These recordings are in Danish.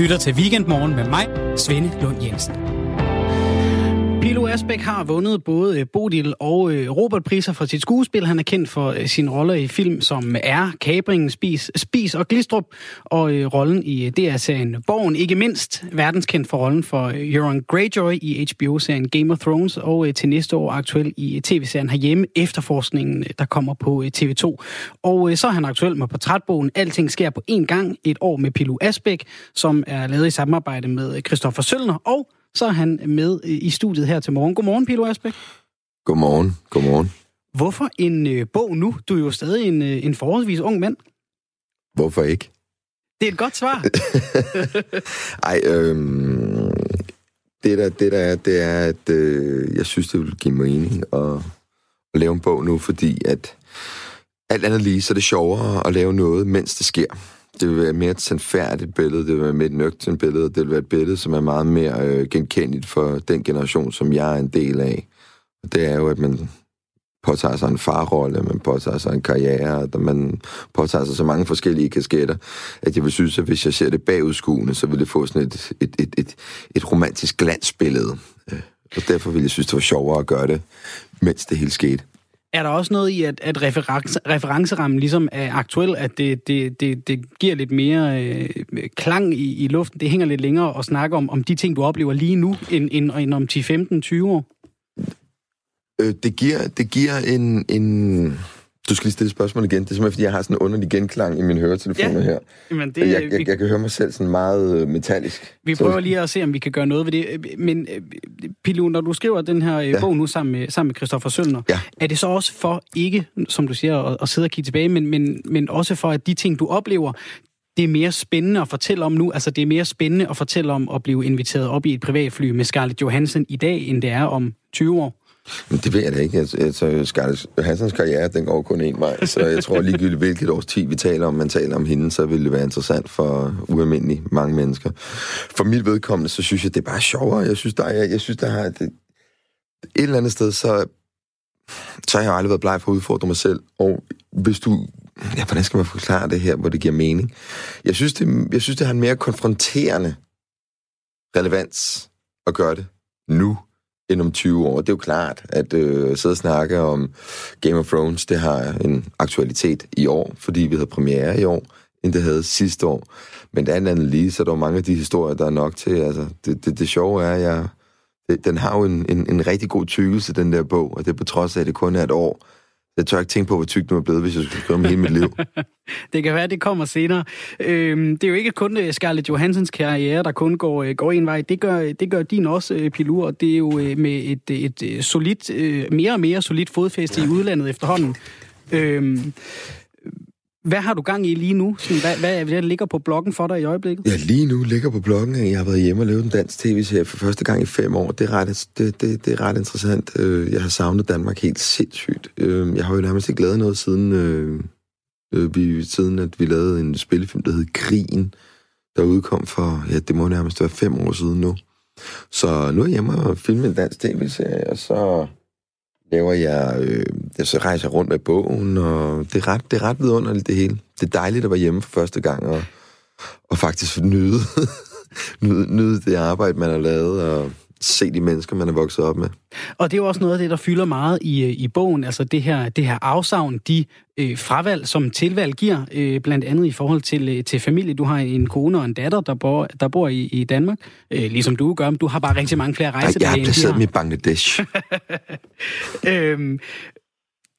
lytter til Weekendmorgen med mig, Svende Lund Jensen. Asbæk har vundet både øh, Bodil og øh, Robert-priser for sit skuespil. Han er kendt for øh, sin rolle i film som er Kabringen, Spis, Spis og Glistrup, og rollen i DR-serien Borgen. Ikke mindst verdenskendt for rollen for Euron Greyjoy i HBO-serien Game of Thrones, og til næste år aktuel i tv-serien Herhjemme, efterforskningen, der kommer på TV2. Og så er han aktuel med portrætbogen Alting sker på én gang, et år med Pilo Asbæk, som er lavet i samarbejde med Christoffer Sølner og så er han med i studiet her til morgen. Godmorgen, Pilo Asbæk. Godmorgen, godmorgen. Hvorfor en øh, bog nu? Du er jo stadig en, øh, en forholdsvis ung mand. Hvorfor ikke? Det er et godt svar. Ej, øhm, det, der, det der er, det er, at øh, jeg synes, det vil give mening at, at lave en bog nu, fordi at alt andet lige, så er det sjovere at lave noget, mens det sker det vil være mere et sandfærdigt billede, det vil være mere et nøgternt billede, det vil være et billede, som er meget mere øh, genkendeligt for den generation, som jeg er en del af. Og det er jo, at man påtager sig en farrolle, man påtager sig en karriere, at man påtager sig så mange forskellige kasketter, at jeg vil synes, at hvis jeg ser det bagudskuende, så vil det få sådan et, et, et, et, et romantisk glansbillede. Øh, og derfor ville jeg synes, det var sjovere at gøre det, mens det hele skete. Er der også noget i, at, at reference, referencerammen ligesom er aktuel, at det, det, det, det giver lidt mere øh, klang i, i luften? Det hænger lidt længere og snakke om, om de ting, du oplever lige nu, end, end, end om 10, 15, 20 år? Øh, det, giver, det giver en... en du skal lige stille spørgsmål igen. Det er simpelthen, fordi jeg har sådan en underlig genklang i mine høretelefoner ja. her. Jamen, det, jeg, jeg, vi, jeg kan høre mig selv sådan meget øh, metallisk. Vi prøver så... lige at se, om vi kan gøre noget ved det. Men øh, Pilu, når du skriver den her øh, ja. bog nu sammen med, sammen med Christoffer Sønder, ja. er det så også for ikke, som du siger, at, at sidde og kigge tilbage, men, men, men også for, at de ting, du oplever, det er mere spændende at fortælle om nu. Altså, det er mere spændende at fortælle om at blive inviteret op i et privatfly med Scarlett Johansson i dag, end det er om 20 år. Men det ved jeg da ikke. Altså, altså Scarlett Johanssons karriere, den går kun en vej. Så jeg tror ligegyldigt, hvilket års tid vi taler om, man taler om hende, så ville det være interessant for ualmindelig mange mennesker. For mit vedkommende, så synes jeg, det er bare sjovere. Jeg synes, der jeg, jeg synes, der har det, et eller andet sted, så, så har jeg aldrig været bleg for at udfordre mig selv. Og hvis du ja, hvordan skal man forklare det her, hvor det giver mening? Jeg synes, det, jeg synes, det har en mere konfronterende relevans at gøre det nu, end om 20 år. Det er jo klart, at øh, sidde og snakke om Game of Thrones, det har en aktualitet i år, fordi vi havde premiere i år, end det havde sidste år. Men det andet lige, så der jo mange af de historier, der er nok til. Altså, det, det, det sjove er, at jeg, det, den har jo en, en, en rigtig god tykkelse, den der bog, og det er på trods af, at det kun er et år. Jeg tør ikke tænke på, hvor tyk den er blevet, hvis jeg skulle skrive om hele mit liv. det kan være, det kommer senere. Øhm, det er jo ikke kun øh, Scarlett Johansens karriere, der kun går, øh, går en vej. Det gør, det gør din også, øh, Pilur, og det er jo med et, et, solidt, mere og mere solidt fodfæste i udlandet efterhånden. Øhm, hvad har du gang i lige nu? Hvad, hvad hvad der ligger på bloggen for dig i øjeblikket? Ja, lige nu ligger på bloggen, at jeg har været hjemme og lavet en dansk tv-serie for første gang i fem år. Det er ret, det, det, det er ret interessant. Øh, jeg har savnet Danmark helt sindssygt. Øh, jeg har jo nærmest ikke lavet noget siden, øh, øh, vi, siden at vi lavede en spillefilm, der hed Krigen, der udkom for, ja, det må nærmest være fem år siden nu. Så nu er jeg hjemme og filmer en dansk tv-serie, og så laver jeg, øh, jeg så rejser rundt med bogen, og det er ret, det er ret vidunderligt det hele. Det er dejligt at være hjemme for første gang, og, og faktisk nyde, nyde, nyde det arbejde, man har lavet, og se de mennesker, man er vokset op med. Og det er jo også noget af det, der fylder meget i, i bogen, altså det her, det her afsavn, de øh, fravalg, som tilvalg giver, øh, blandt andet i forhold til, øh, til familie. Du har en kone og en datter, der bor, der bor i, i Danmark, øh, ligesom du gør, men du har bare rigtig mange flere rejsedage, Jeg har placeret dem i Bangladesh. øhm,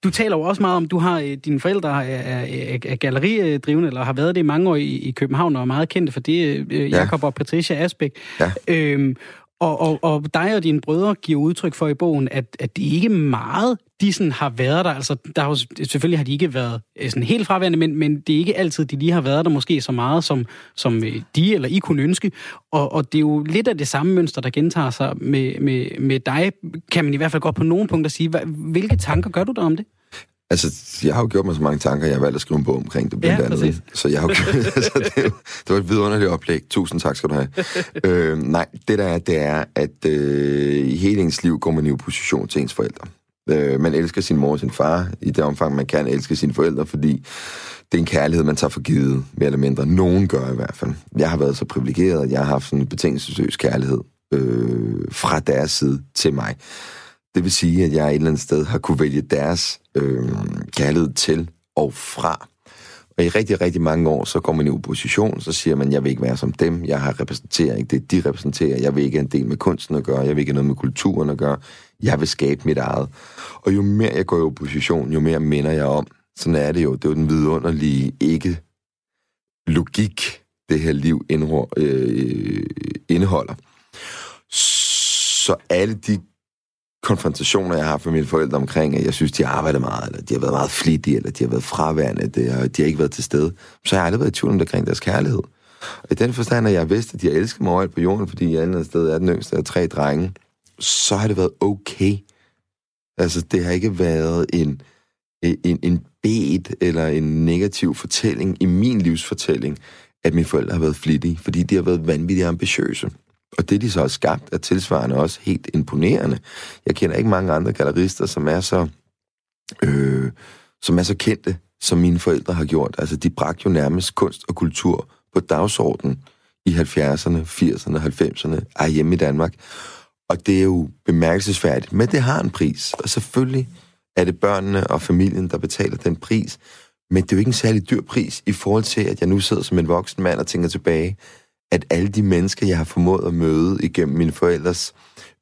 du taler jo også meget om, du har øh, dine forældre er, er, er galleridrivende, eller har været det i mange år i, i København, og er meget kendte for det, øh, Jakob ja. og Patricia Asbæk. Ja. Øhm, og, og, og dig og dine brødre giver udtryk for i bogen, at, at det ikke meget, de sådan har været der. Altså, der har jo, selvfølgelig har de ikke været øh, sådan helt fraværende, men, men det er ikke altid, de lige har været der måske så meget, som, som øh, de eller I kunne ønske. Og, og det er jo lidt af det samme mønster, der gentager sig med, med, med dig. Kan man i hvert fald godt på nogle punkter sige, hvilke tanker gør du der om det? Altså, jeg har jo gjort mig så mange tanker, jeg har valgt at skrive en bog omkring det, blandt ja, andet. Så jeg har jo gjort, altså, det, det var et vidunderligt oplæg. Tusind tak skal du have. øh, nej, det der er, det er, at øh, i hele ens liv går man i opposition til ens forældre. Øh, man elsker sin mor og sin far i det omfang, man kan elske sine forældre, fordi det er en kærlighed, man tager for givet, mere eller mindre. Nogen gør i hvert fald. Jeg har været så privilegeret, at jeg har haft sådan en betingelsesløs kærlighed øh, fra deres side til mig. Det vil sige, at jeg et eller andet sted har kunne vælge deres øh, kærlighed til og fra. Og i rigtig, rigtig mange år, så går man i opposition, så siger man, jeg vil ikke være som dem, jeg har repræsenteret ikke det, de repræsenterer, jeg vil ikke have en del med kunsten at gøre, jeg vil ikke have noget med kulturen at gøre, jeg vil skabe mit eget. Og jo mere jeg går i opposition, jo mere minder jeg om, sådan er det jo, det er jo den vidunderlige ikke logik, det her liv øh, indeholder. Så alle de konfrontationer, jeg har haft med mine forældre omkring, at jeg synes, de har arbejdet meget, eller de har været meget flittige, eller de har været fraværende, det og de har ikke været til stede, så har jeg aldrig været i tvivl om det omkring deres kærlighed. Og i den forstand, at jeg vidste, at de har elsket mig overalt på jorden, fordi jeg andet sted er den yngste af tre drenge, så har det været okay. Altså, det har ikke været en, en, en bed eller en negativ fortælling i min livsfortælling, at mine forældre har været flittige, fordi de har været vanvittigt ambitiøse. Og det, de så har skabt, er tilsvarende også helt imponerende. Jeg kender ikke mange andre gallerister, som er så, øh, som er så kendte, som mine forældre har gjort. Altså, de bragte jo nærmest kunst og kultur på dagsordenen i 70'erne, 80'erne, 90'erne, hjemme i Danmark. Og det er jo bemærkelsesværdigt, men det har en pris. Og selvfølgelig er det børnene og familien, der betaler den pris. Men det er jo ikke en særlig dyr pris i forhold til, at jeg nu sidder som en voksen mand og tænker tilbage at alle de mennesker, jeg har formået at møde igennem mine forældres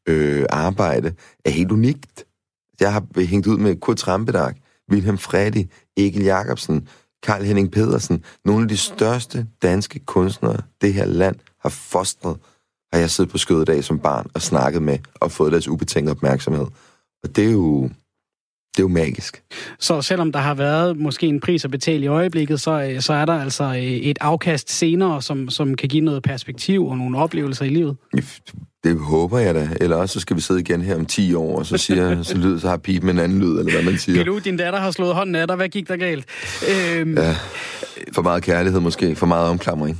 øh, arbejde, er helt unikt. Jeg har hængt ud med Kurt Trampedag, Wilhelm Freddy, Egil Jacobsen, Karl Henning Pedersen. Nogle af de største danske kunstnere, det her land har fostret, har jeg siddet på skødet som barn og snakket med og fået deres ubetinget opmærksomhed. Og det er jo, det er jo magisk. Så selvom der har været måske en pris at betale i øjeblikket, så, øh, så er der altså øh, et afkast senere, som, som kan give noget perspektiv og nogle oplevelser i livet? Det håber jeg da. Eller også så skal vi sidde igen her om 10 år, og så siger så lyd, så har pipen en anden lyd, eller hvad man siger. Pilu, din datter har slået hånden af dig. Hvad gik der galt? Øhm... Ja, for meget kærlighed måske. For meget omklamring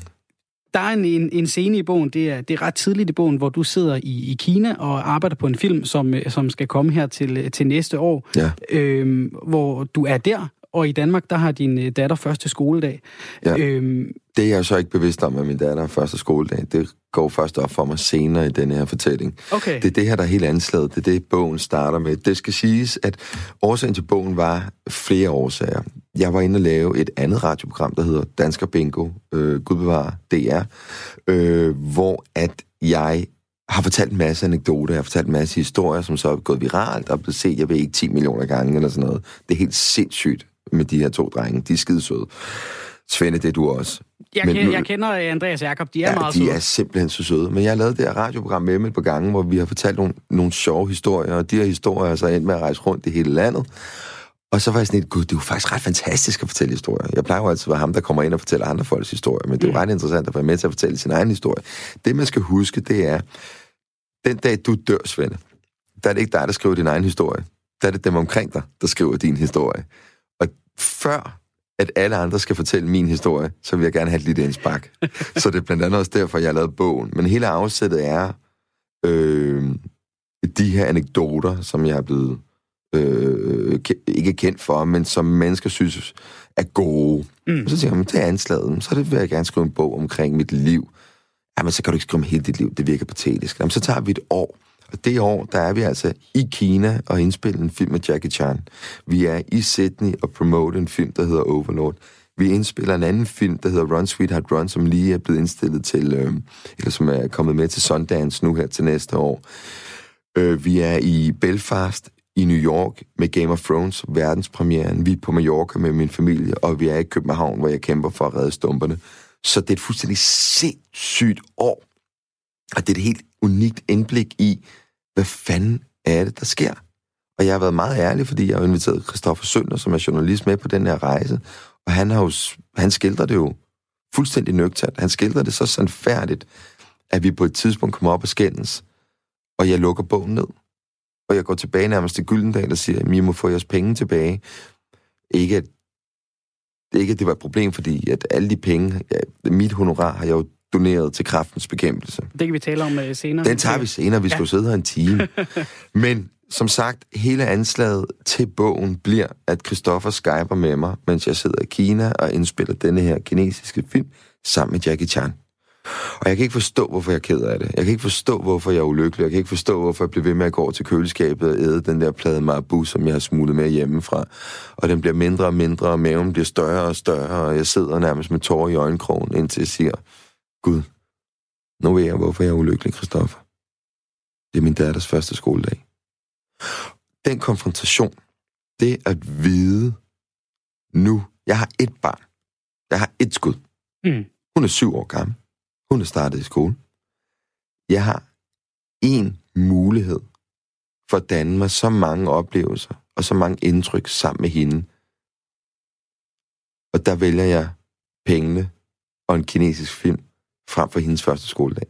der er en, en, en scene i bogen, det er, det er ret tidligt i bogen, hvor du sidder i, i Kina og arbejder på en film, som, øh, som skal komme her til, til næste år, ja. øhm, hvor du er der, og i Danmark, der har din øh, datter første skoledag. Ja. Øhm, det er jeg så ikke bevidst om, at min datter har første skoledag. Det går først op for mig senere i denne her fortælling. Okay. Det er det her, der er helt anslaget. Det er det, bogen starter med. Det skal siges, at årsagen til bogen var flere årsager. Jeg var inde og lave et andet radioprogram, der hedder Dansker Bingo, øh, Gud bevare DR, øh, hvor at jeg har fortalt en masse anekdoter, jeg har fortalt en masse historier, som så er gået viralt og blevet set, jeg ved ikke, 10 millioner gange eller sådan noget. Det er helt sindssygt med de her to drenge. De er skide søde. Svende, det er du også. Jeg, Men, kender, jeg kender Andreas Jakob, de er ja, meget de søde. de er simpelthen så søde. Men jeg har lavet det her radioprogram med dem et par gange, hvor vi har fortalt nogle, nogle sjove historier, og de her historier er så endt med at rejse rundt i hele landet. Og så var jeg sådan lidt, gud, det er jo faktisk ret fantastisk at fortælle historier. Jeg plejer jo altid at være ham, der kommer ind og fortæller andre folks historier, men det er jo mm. ret interessant at være med til at fortælle sin egen historie. Det, man skal huske, det er, den dag du dør, Svende, der er det ikke dig, der skriver din egen historie. Der er det dem omkring dig, der skriver din historie. Før at alle andre skal fortælle min historie, så vil jeg gerne have et lille indspark. så det er blandt andet også derfor, jeg har lavet bogen. Men hele afsættet er øh, de her anekdoter, som jeg er blevet øh, ikke kendt for, men som mennesker synes er gode. Mm. Og så tænker jeg, det er anslaget. Så det vil jeg gerne skrive en bog omkring mit liv. Jamen, så kan du ikke skrive om hele dit liv. Det virker patetisk. Jamen, så tager vi et år. Og det år, der er vi altså i Kina og indspiller en film med Jackie Chan. Vi er i Sydney og promote en film, der hedder Overlord. Vi indspiller en anden film, der hedder Run Sweetheart Run, som lige er blevet indstillet til, øh, eller som er kommet med til Sundance nu her til næste år. Øh, vi er i Belfast i New York med Game of Thrones, verdenspremieren. Vi er på Mallorca med min familie, og vi er i København, hvor jeg kæmper for at redde stumperne. Så det er et fuldstændig sindssygt år. Og det er et helt unikt indblik i, hvad fanden er det, der sker. Og jeg har været meget ærlig, fordi jeg har inviteret Christoffer Sønder, som er journalist, med på den her rejse. Og han, har jo, han skildrer det jo fuldstændig nøgternt. Han skildrer det så sandfærdigt, at vi på et tidspunkt kommer op og skændes, og jeg lukker bogen ned. Og jeg går tilbage nærmest til Gyldendal og siger, at I må få jeres penge tilbage. Ikke at, ikke at det var et problem, fordi at alle de penge, ja, mit honorar har jeg jo doneret til kraftens bekæmpelse. Det kan vi tale om uh, senere. Den tager vi senere, vi skal jo sidde her en time. Men som sagt, hele anslaget til bogen bliver, at Christoffer skyper med mig, mens jeg sidder i Kina og indspiller denne her kinesiske film sammen med Jackie Chan. Og jeg kan ikke forstå, hvorfor jeg er ked af det. Jeg kan ikke forstå, hvorfor jeg er ulykkelig. Jeg kan ikke forstå, hvorfor jeg bliver ved med at gå over til køleskabet og æde den der plade Marabu, som jeg har smuglet med hjemmefra. Og den bliver mindre og mindre, og maven bliver større og større, og jeg sidder nærmest med tårer i øjenkrogen, indtil jeg siger, Gud, nu ved jeg, hvorfor jeg er ulykkelig, Christoffer. Det er min datters første skoledag. Den konfrontation, det at vide nu, jeg har et barn, jeg har et skud. Mm. Hun er syv år gammel. Hun er startet i skole. Jeg har en mulighed for at danne mig så mange oplevelser og så mange indtryk sammen med hende. Og der vælger jeg pengene og en kinesisk film frem for hendes første skoledag.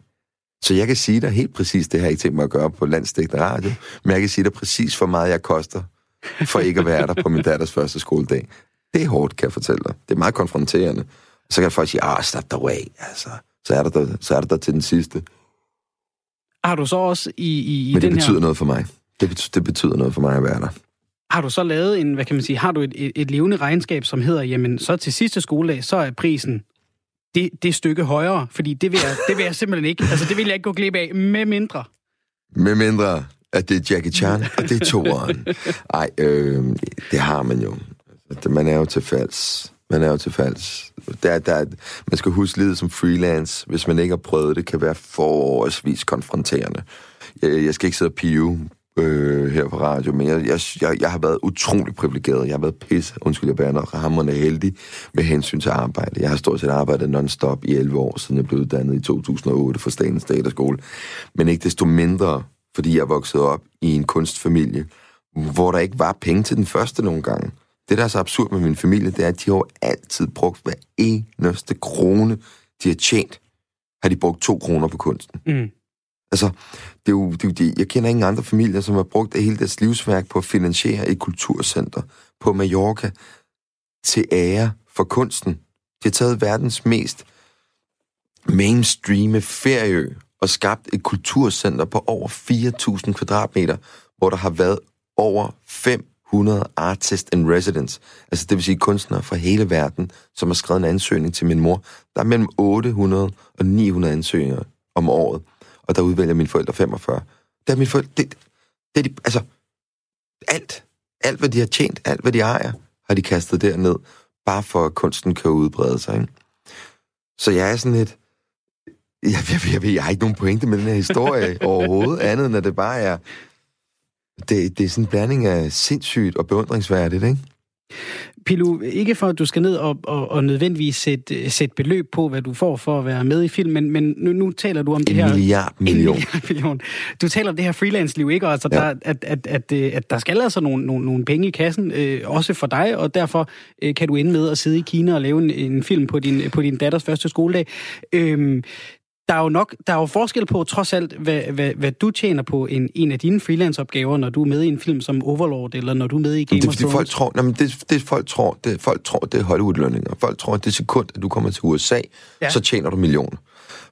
Så jeg kan sige dig helt præcis, det har jeg ikke tænkt mig at gøre på landstækkende radio, men jeg kan sige dig præcis, hvor meget jeg koster for ikke at være der på min datters første skoledag. Det er hårdt, kan jeg fortælle dig. Det er meget konfronterende. Så kan folk sige, ah, stop the way. Altså, så er der, der, så er der, der til den sidste. Har du så også i, i, i Men det den betyder her... noget for mig. Det, betyder, det betyder noget for mig at være der. Har du så lavet en, hvad kan man sige, har du et, et, et levende regnskab, som hedder, jamen, så til sidste skoledag, så er prisen det, det stykke højere, fordi det vil, jeg, det vil jeg simpelthen ikke, altså det vil jeg ikke gå glip af, med mindre. Med mindre, at det er Jackie Chan, og det er toeren. Ej, øh, det har man jo. Altså, man er jo til falds. Man er jo til falds. Der, der, man skal huske livet som freelance, hvis man ikke har prøvet det, kan være forårsvis konfronterende. Jeg, jeg skal ikke sidde og pive øh, her på radio, men jeg, jeg, jeg, jeg har været utrolig privilegeret. Jeg har været pisse, undskyld, jeg bærer nok hammerne heldig med hensyn til arbejde. Jeg har stort set arbejdet non-stop i 11 år, siden jeg blev uddannet i 2008 for Statens Dataskole. Men ikke desto mindre, fordi jeg voksede op i en kunstfamilie, hvor der ikke var penge til den første nogle gange. Det, der er så absurd med min familie, det er, at de har altid brugt hver eneste krone, de har tjent, har de brugt to kroner på kunsten. Mm. Altså, det er jo, det er jo det. Jeg kender ingen andre familier, som har brugt hele deres livsværk på at finansiere et kulturcenter på Mallorca til ære for kunsten. De har taget verdens mest mainstreame ferieø og skabt et kulturcenter på over 4.000 kvadratmeter, hvor der har været over 500 artists in residence, altså det vil sige kunstnere fra hele verden, som har skrevet en ansøgning til min mor. Der er mellem 800 og 900 ansøgninger om året og der udvælger mine forældre 45. Der er mine forældre, det, det er de, altså, alt, alt hvad de har tjent, alt hvad de ejer, har de kastet derned, bare for at kunsten kan udbrede sig. Ikke? Så jeg er sådan lidt, jeg, jeg, jeg, jeg, jeg har ikke nogen pointe med den her historie overhovedet, andet end at det bare er, det, det er sådan en blanding af sindssygt og beundringsværdigt, ikke? Pilu, ikke for, at du skal ned og, og, og nødvendigvis sætte, sætte beløb på, hvad du får for at være med i film, men, men nu, nu taler du om en det her... Milliard million. En milliard million. Du taler om det her freelance-liv, ikke? Altså, ja. der, at, at, at, øh, at der skal altså nogle, nogle, nogle penge i kassen, øh, også for dig, og derfor øh, kan du ende med at sidde i Kina og lave en, en film på din, på din datters første skoledag. Øh, der er jo nok der er jo forskel på, trods alt, hvad, hvad, hvad du tjener på en, en af dine freelance-opgaver, når du er med i en film som Overlord, eller når du er med i Game det, of Thrones. Folk tror, nej, men det, det, folk tror, det, folk tror, det er Hollywood-lønninger. Folk tror, at det sekund, at du kommer til USA, ja. så tjener du millioner.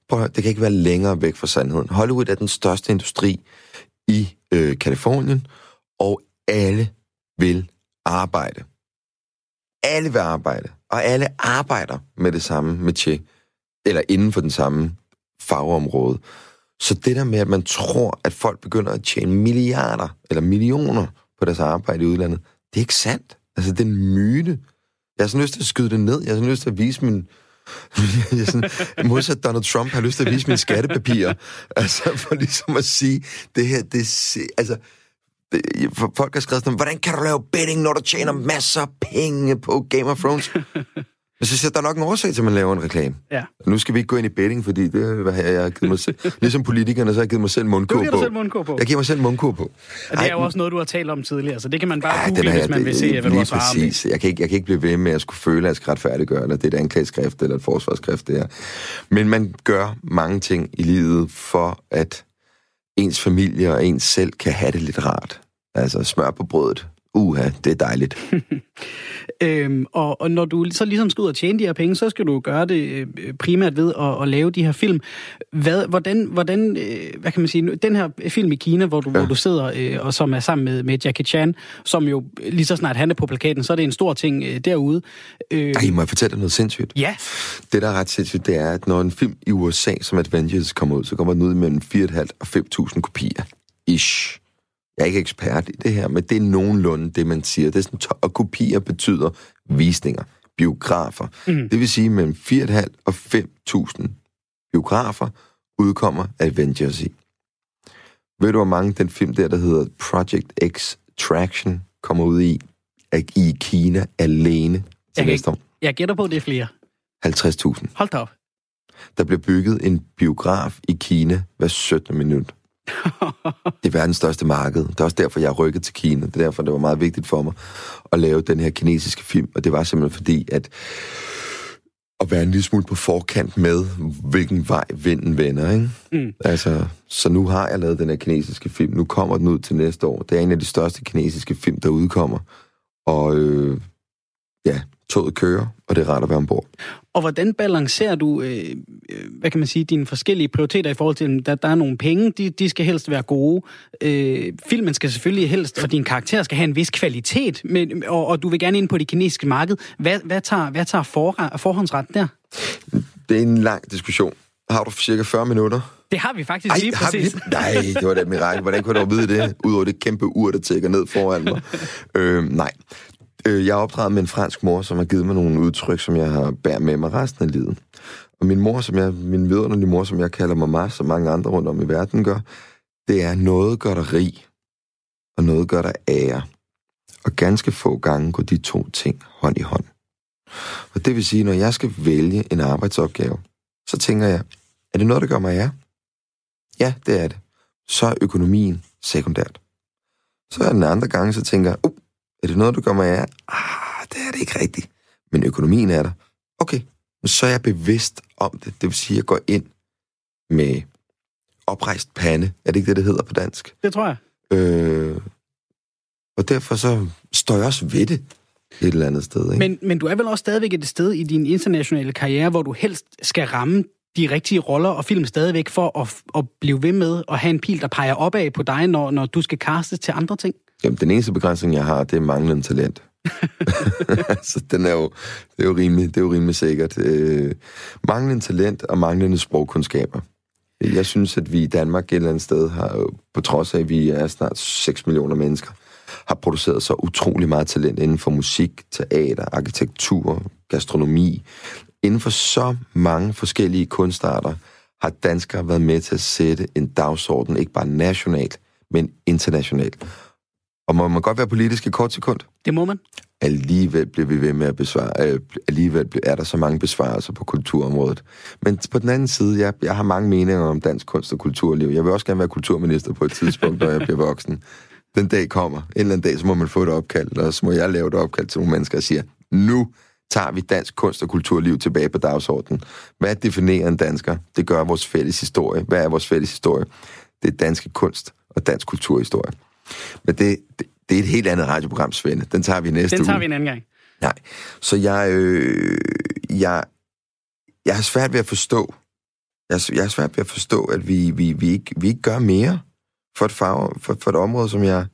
Prøv det kan ikke være længere væk fra sandheden. Hollywood er den største industri i øh, Kalifornien, og alle vil arbejde. Alle vil arbejde, og alle arbejder med det samme med eller inden for den samme fagområde. Så det der med, at man tror, at folk begynder at tjene milliarder eller millioner på deres arbejde i udlandet, det er ikke sandt. Altså, det er en myte. Jeg har sådan lyst til at skyde det ned. Jeg har sådan lyst til at vise min... jeg sådan, modsat Donald Trump har lyst til at vise mine skattepapirer. Altså, for ligesom at sige, det her, det altså, det, folk har skrevet sådan, hvordan kan du lave betting, når du tjener masser af penge på Game of Thrones? Men så siger der er nok en årsag til, at man laver en reklame. Ja. Nu skal vi ikke gå ind i betting, fordi det hvad jeg har givet mig selv. Ligesom politikerne, så har jeg givet mig selv mundkur på. Selv mundkur på. Jeg giver mig selv mundkur på. Og det er jo også noget, du har talt om tidligere, så det kan man bare google, hvis man det, vil se, hvad du har svaret præcis. Jeg kan, ikke, jeg kan ikke blive ved med at skulle føle, at jeg skal retfærdiggøre, eller det er et anklageskrift eller et forsvarsskrift, det er. Men man gør mange ting i livet for, at ens familie og ens selv kan have det lidt rart. Altså smør på brødet, Uha, det er dejligt. øhm, og, og når du så ligesom skal ud og tjene de her penge, så skal du gøre det øh, primært ved at, at lave de her film. Hvad, hvordan, hvordan øh, hvad kan man sige, den her film i Kina, hvor du, ja. hvor du sidder, øh, og som er sammen med, med Jackie Chan, som jo lige så snart han er på plakaten, så er det en stor ting øh, derude. Øh, Ej, må jeg fortælle dig noget sindssygt? Ja. Det, der er ret sindssygt, det er, at når en film i USA som Avengers kommer ud, så kommer den ud mellem 4.500 og 5.000 kopier. Ish. Jeg er ikke ekspert i det her, men det er nogenlunde det, man siger. Det er sådan, og kopier betyder visninger, biografer. Mm. Det vil sige, mellem 4.500 og 5.000 biografer udkommer Avengers i. Ved du, hvor mange den film der, der hedder Project X Traction, kommer ud i, i Kina alene til jeg næste år? Jeg gætter på, det er flere. 50.000. Hold da op. Der bliver bygget en biograf i Kina hver 17. minut. Det er verdens største marked. Det er også derfor, jeg rykket til Kina. Det er derfor, det var meget vigtigt for mig at lave den her kinesiske film. Og det var simpelthen fordi, at at være en lille smule på forkant med, hvilken vej vinden vender, ikke? Mm. Altså, så nu har jeg lavet den her kinesiske film. Nu kommer den ud til næste år. Det er en af de største kinesiske film, der udkommer. Og øh, ja, toget kører, og det er rart at være ombord. Og hvordan balancerer du, øh, øh, hvad kan man sige, dine forskellige prioriteter i forhold til, at der er nogle penge, de, de skal helst være gode. Øh, filmen skal selvfølgelig helst, og din karakter skal have en vis kvalitet, men, og, og du vil gerne ind på det kinesiske marked. Hvad, hvad tager, hvad tager for, forhåndsret der? Det er en lang diskussion. Har du cirka 40 minutter? Det har vi faktisk Ej, lige præcis. Vi... Nej, det var da et mirakel. Hvordan kunne du vide det, udover det kæmpe ur, der tækker ned foran mig? øh, nej, Øh, jeg er opdraget med en fransk mor, som har givet mig nogle udtryk, som jeg har bær med mig resten af livet. Og min mor, som jeg, min vidunderlige mor, som jeg kalder mamma, som mange andre rundt om i verden gør, det er noget gør dig rig, og noget gør dig ære. Og ganske få gange går de to ting hånd i hånd. Og det vil sige, når jeg skal vælge en arbejdsopgave, så tænker jeg, er det noget, der gør mig ære? Ja, det er det. Så er økonomien sekundært. Så er den andre gange, så tænker jeg, uh, er det noget, du gør mig af? Ah, det er det ikke rigtigt. Men økonomien er der. Okay, så er jeg bevidst om det. Det vil sige, at jeg går ind med oprejst pande. Er det ikke det, det hedder på dansk? Det tror jeg. Øh, og derfor så står jeg også ved det et eller andet sted. Ikke? Men, men du er vel også stadigvæk et sted i din internationale karriere, hvor du helst skal ramme de rigtige roller og film stadigvæk for at, at blive ved med at have en pil, der peger opad på dig, når, når du skal castes til andre ting? Jamen, den eneste begrænsning, jeg har, det er manglende talent. så den er jo, det er jo rimelig, det er jo rimelig sikkert. Øh, manglende talent og manglende sprogkundskaber. Jeg synes, at vi i Danmark et eller andet sted har, på trods af, at vi er snart 6 millioner mennesker, har produceret så utrolig meget talent inden for musik, teater, arkitektur, gastronomi. Inden for så mange forskellige kunstarter har danskere været med til at sætte en dagsorden, ikke bare nationalt, men internationalt. Og må man godt være politisk i kort sekund? Det må man. Alligevel bliver vi ved med at besvare, øh, alligevel er der så mange besvarelser på kulturområdet. Men på den anden side, jeg, jeg har mange meninger om dansk kunst og kulturliv. Jeg vil også gerne være kulturminister på et tidspunkt, når jeg bliver voksen. Den dag kommer. En eller anden dag, så må man få et opkald, og så må jeg lave et opkald til nogle mennesker og sige, nu tager vi dansk kunst og kulturliv tilbage på dagsordenen. Hvad definerer en dansker? Det gør vores fælles historie. Hvad er vores fælles historie? Det er danske kunst og dansk kulturhistorie. Men det, det, det er et helt andet radioprogram, Svende. Den tager vi næste uge. Den tager uge. vi en anden gang. Nej. Så jeg, øh, jeg, jeg har svært ved at forstå, jeg, jeg har svært ved at forstå, at vi, vi, vi, ikke, vi ikke gør mere for et, farve, for, for et område, som jeg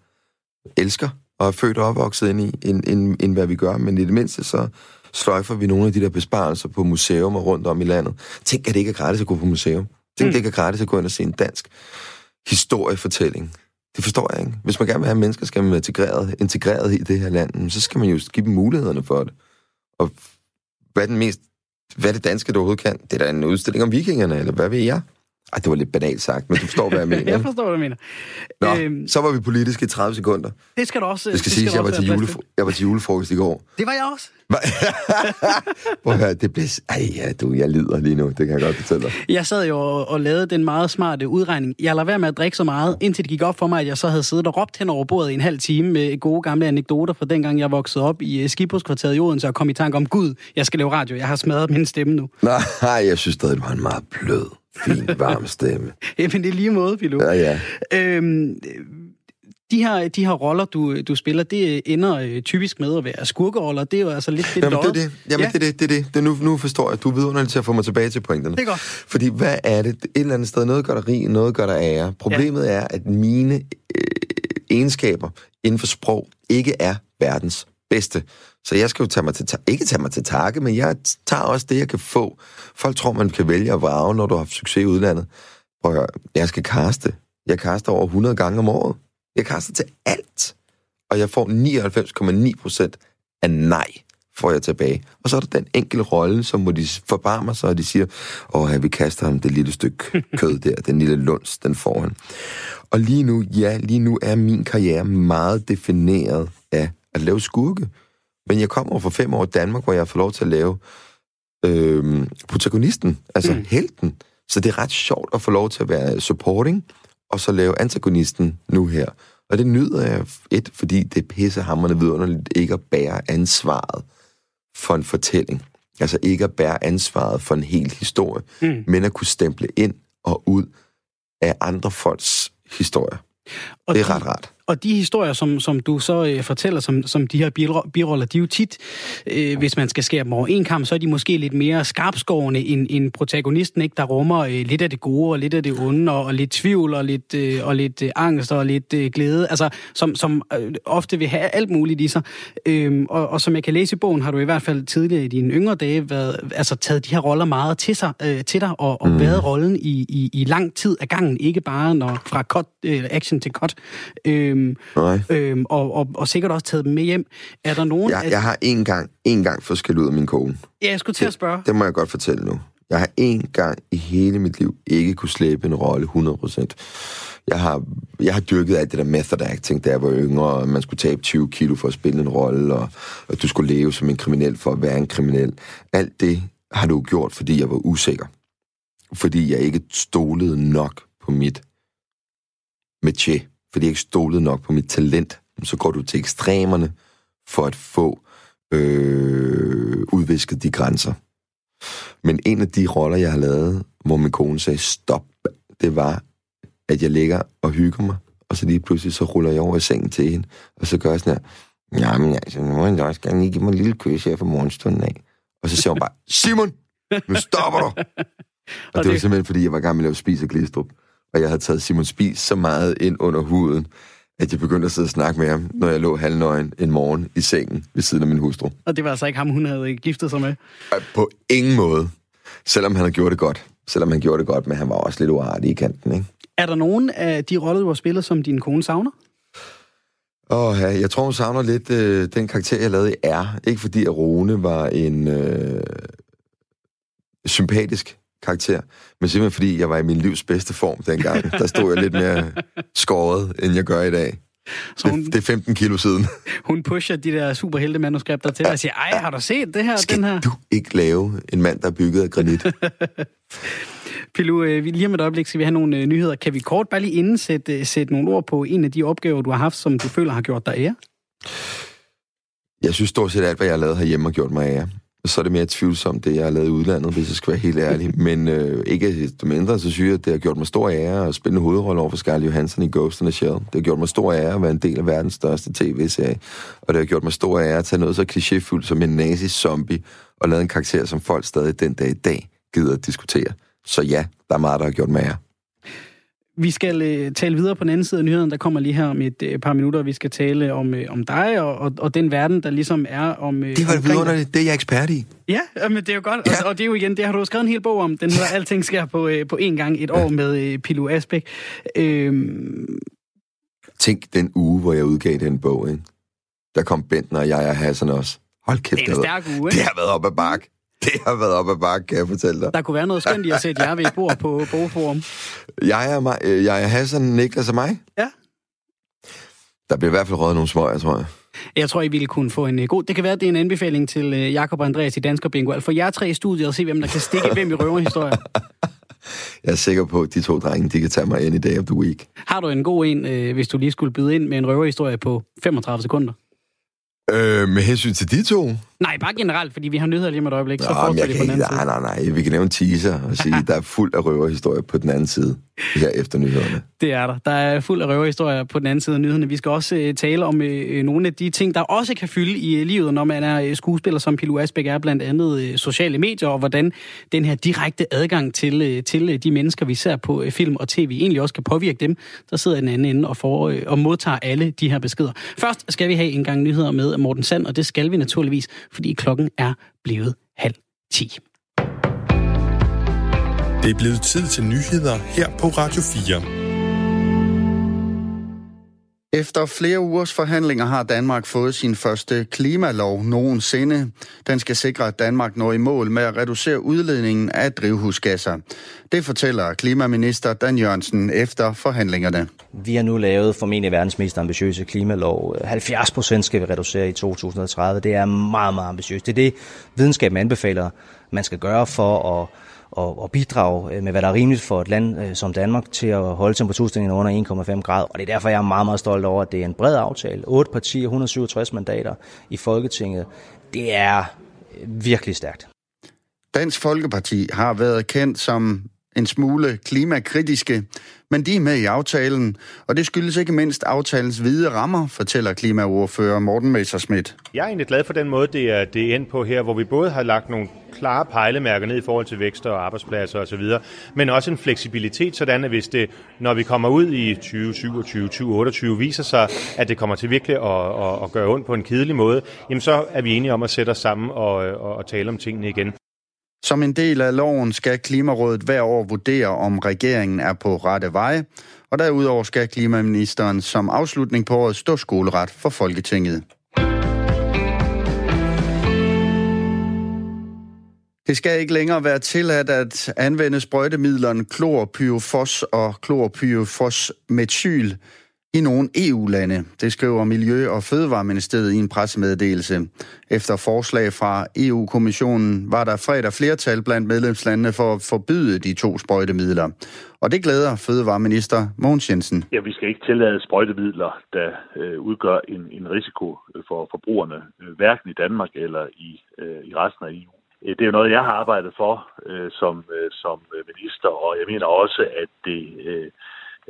elsker og er født og opvokset ind i, end, end, end hvad vi gør. Men i det mindste, så sløjfer vi nogle af de der besparelser på museum og rundt om i landet. Tænk, at det ikke er gratis at gå på museum. Tænk, mm. det ikke er gratis at gå ind og se en dansk historiefortælling det forstår jeg ikke. Hvis man gerne vil have, at mennesker skal være integreret, integreret i det her land, så skal man jo give dem mulighederne for det. Og hvad den mest, hvad det danske, du overhovedet kan? Det er da en udstilling om vikingerne, eller hvad ved jeg? Ej, det var lidt banalt sagt, men du forstår, hvad jeg mener. jeg forstår, hvad du mener. Nå, øhm, så var vi politiske i 30 sekunder. Det skal du også. Det skal sige, jeg, var til julefro- jeg var til julefrokost i går. Det var jeg også. Prøv at høre, det blev... Ej, ja, du, jeg lider lige nu, det kan jeg godt fortælle dig. Jeg sad jo og, og lavede den meget smarte udregning. Jeg lader være med at drikke så meget, indtil det gik op for mig, at jeg så havde siddet og råbt hen over bordet i en halv time med gode gamle anekdoter fra dengang, jeg voksede op i Skibuskvarteret i Odense og kom i tanke om, Gud, jeg skal lave radio. Jeg har smadret min stemme nu. Nej, jeg synes stadig, du har en meget blød fin, varm stemme. Jamen, det er lige måde, Pilo. Ja, ja. Øhm, de her, de her roller, du, du spiller, det ender øh, typisk med at være skurkeroller. Det er jo altså lidt det Jamen, det er det. Jamen, ja. det er det. det, er det. det er nu, nu forstår jeg, at du er vidunderlig til at få mig tilbage til pointerne. Det er godt. Fordi hvad er det? Et eller andet sted, noget gør der rig, noget gør der ære. Problemet ja. er, at mine øh, egenskaber inden for sprog ikke er verdens bedste. Så jeg skal jo tage mig til, ikke tage mig til takke, men jeg tager også det, jeg kan få. Folk tror, man kan vælge at vrage, når du har haft succes i udlandet. Prøv at jeg skal kaste. Jeg kaster over 100 gange om året. Jeg kaster til alt. Og jeg får 99,9 procent af nej, får jeg tilbage. Og så er der den enkelte rolle, som må de forbarme sig, og de siger, åh, ja, vi kaster ham det lille stykke kød der, den lille luns, den får han. Og lige nu, ja, lige nu er min karriere meget defineret af at lave skurke. Men jeg kommer for fem år i Danmark, hvor jeg får lov til at lave øh, protagonisten, altså mm. helten. Så det er ret sjovt at få lov til at være supporting, og så lave antagonisten nu her. Og det nyder jeg, et, fordi det er pissehammerende vidunderligt ikke at bære ansvaret for en fortælling. Altså ikke at bære ansvaret for en hel historie, mm. men at kunne stemple ind og ud af andre folks historier. Og det er de, ret rart. Og de historier, som, som du så øh, fortæller, som, som de her biroller, de er jo tit, øh, hvis man skal skære dem over en kamp, så er de måske lidt mere skarpskårende end, end protagonisten, ikke? der rummer øh, lidt af det gode og lidt af det onde, og, og lidt tvivl og lidt, øh, og lidt øh, angst og lidt øh, glæde, altså som, som øh, ofte vil have alt muligt i sig. Øh, og, og som jeg kan læse i bogen, har du i hvert fald tidligere i dine yngre dage været, altså, taget de her roller meget til, sig, øh, til dig, og, og mm. været rollen i, i, i lang tid af gangen, ikke bare når fra cut, øh, action til cut. Øh, Øhm, Nej. Øhm, og, og, og sikkert også taget dem med hjem. Er der nogen... Jeg, at... jeg har en gang, en gang fået skæld ud af min kone. Ja, jeg skulle til at spørge. Det, det må jeg godt fortælle nu. Jeg har en gang i hele mit liv ikke kunne slæbe en rolle 100%. Jeg har, jeg har dyrket alt det der method acting, da jeg var yngre, og man skulle tabe 20 kilo for at spille en rolle, og, og du skulle leve som en kriminel for at være en kriminel. Alt det har du gjort, fordi jeg var usikker. Fordi jeg ikke stolede nok på mit métier fordi jeg ikke stolede nok på mit talent, så går du til ekstremerne for at få øh, udvisket de grænser. Men en af de roller, jeg har lavet, hvor min kone sagde stop, det var, at jeg ligger og hygger mig, og så lige pludselig så ruller jeg over i sengen til hende, og så gør jeg sådan her, jamen altså, nu må jeg også gerne lige give mig en lille kys her for morgenstunden af. Og så siger hun bare, Simon, nu stopper du! og, og det, det var simpelthen, fordi jeg var gammel med at lave spis og glistrup og jeg havde taget Simon Spies så meget ind under huden, at jeg begyndte at sidde og snakke med ham, når jeg lå halvnøgen en morgen i sengen ved siden af min hustru. Og det var altså ikke ham, hun havde giftet sig med? På ingen måde. Selvom han havde gjort det godt. Selvom han gjorde det godt, men han var også lidt uartig i kanten, ikke? Er der nogen af de roller, du har spillet, som din kone savner? Åh, oh, ja, jeg tror, hun savner lidt øh, den karakter, jeg lavede i R. Ikke fordi, at Rune var en øh, sympatisk karakter, men simpelthen fordi jeg var i min livs bedste form dengang. Der stod jeg lidt mere skåret, end jeg gør i dag. Så hun, det, det er 15 kilo siden. Hun pusher de der superheltemanuskripter til dig og siger, ej, har du set det her? Skal den her? du ikke lave en mand, der er bygget af granit? Pilu, øh, lige om et øjeblik skal vi have nogle øh, nyheder. Kan vi kort bare lige inden sætte, øh, sætte nogle ord på en af de opgaver, du har haft, som du føler har gjort dig ære? Jeg synes stort set alt, hvad jeg har lavet herhjemme, har gjort mig ære så er det mere tvivlsomt, det jeg har lavet i udlandet, hvis jeg skal være helt ærlig. Men øh, ikke desto mindre, så synes jeg, at det har gjort mig stor ære at spille en hovedrolle over for Scarlett Johansson i Ghost in the Shell. Det har gjort mig stor ære at være en del af verdens største tv-serie. Og det har gjort mig stor ære at tage noget så klichéfuldt som en nazi-zombie og lave en karakter, som folk stadig den dag i dag gider at diskutere. Så ja, der er meget, der har gjort mig ære. Vi skal øh, tale videre på den anden side af nyheden, der kommer lige her om et øh, par minutter. Vi skal tale om, øh, om dig og, og, og den verden, der ligesom er om... Øh, det var vidunderligt, det er jeg ekspert i. Ja, men det er jo godt. Ja. Og, og det er jo igen, det har du skrevet en hel bog om. Den hedder Alting sker på, øh, på én gang et år med øh, Pilu Asbæk. Øhm... Tænk den uge, hvor jeg udgav den bog, ikke? Der kom Bentner og jeg og Hassan også. Hold kæft, det er en stærk uge, ikke? Det har været op ad bakke. Det har været op ad bakke, kan jeg fortælle dig. Der kunne være noget skønt i at sætte jer ved et bord på Bogforum. Jeg er, mig, øh, jeg er Hassan, Niklas og mig. Ja. Der bliver i hvert fald røget nogle små, jeg tror jeg. Jeg tror, I ville kunne få en øh, god... Det kan være, det er en anbefaling til øh, Jakob og Andreas i Dansker Bingo. Altså for jer tre i studiet og se, hvem der kan stikke hvem i røverhistorier. Jeg er sikker på, at de to drenge, de kan tage mig ind i day of the week. Har du en god en, hvis du lige skulle byde ind med en røverhistorie på 35 sekunder? Øh, med hensyn til de to? Nej, bare generelt, fordi vi har nyheder lige med et øjeblik, så fortsætter vi på den anden side. Nej, nej, nej. Vi kan lave en teaser og sige, der er fuld af røverhistorier på den anden side her efter nyhederne. Det er der. Der er fuld af røverhistorier på den anden side af nyhederne. Vi skal også uh, tale om uh, nogle af de ting, der også kan fylde i livet, når man er skuespiller, som Pilo Asbæk er, blandt andet sociale medier, og hvordan den her direkte adgang til, til de mennesker, vi ser på film og tv, egentlig også kan påvirke dem, der sidder i den anden ende og, får, og modtager alle de her beskeder. Først skal vi have en gang nyheder med Morten Sand, og det skal vi naturligvis, fordi klokken er blevet halv ti. Det er blevet tid til nyheder her på Radio 4. Efter flere ugers forhandlinger har Danmark fået sin første klimalov nogensinde. Den skal sikre, at Danmark når i mål med at reducere udledningen af drivhusgasser. Det fortæller klimaminister Dan Jørgensen efter forhandlingerne. Vi har nu lavet formentlig verdens mest ambitiøse klimalov. 70 procent skal vi reducere i 2030. Det er meget, meget ambitiøst. Det er det, videnskaben anbefaler, man skal gøre for at og, og bidrage øh, med, hvad der er rimeligt for et land øh, som Danmark til at holde temperaturstigningen under 1,5 grader. Og det er derfor, jeg er meget, meget stolt over, at det er en bred aftale. 8 partier, 167 mandater i Folketinget. Det er øh, virkelig stærkt. Dansk Folkeparti har været kendt som en smule klimakritiske, men de er med i aftalen, og det skyldes ikke mindst aftalens hvide rammer, fortæller klimaordfører Morten Messerschmidt. Jeg er egentlig glad for den måde, det er, det er endt på her, hvor vi både har lagt nogle klare pejlemærker ned i forhold til vækst og arbejdspladser osv., men også en fleksibilitet, sådan at hvis det, når vi kommer ud i 2027, 2028, viser sig, at det kommer til virkelig at, at, at gøre ondt på en kedelig måde, jamen så er vi enige om at sætte os sammen og, og, og tale om tingene igen. Som en del af loven skal Klimarådet hver år vurdere, om regeringen er på rette vej, og derudover skal klimaministeren som afslutning på året stå skoleret for Folketinget. Det skal ikke længere være tilladt at anvende sprøjtemidlerne klorpyrofos og klorpyrofosmetyl i nogle EU-lande. Det skriver Miljø- og Fødevareministeriet i en pressemeddelelse. Efter forslag fra EU-kommissionen var der fredag flertal blandt medlemslandene for at forbyde de to sprøjtemidler. Og det glæder Fødevareminister Mogens Jensen. Ja, vi skal ikke tillade sprøjtemidler, der øh, udgør en, en risiko øh, for forbrugerne, øh, hverken i Danmark eller i, øh, i resten af EU. Øh, det er jo noget, jeg har arbejdet for øh, som, øh, som minister, og jeg mener også, at det øh,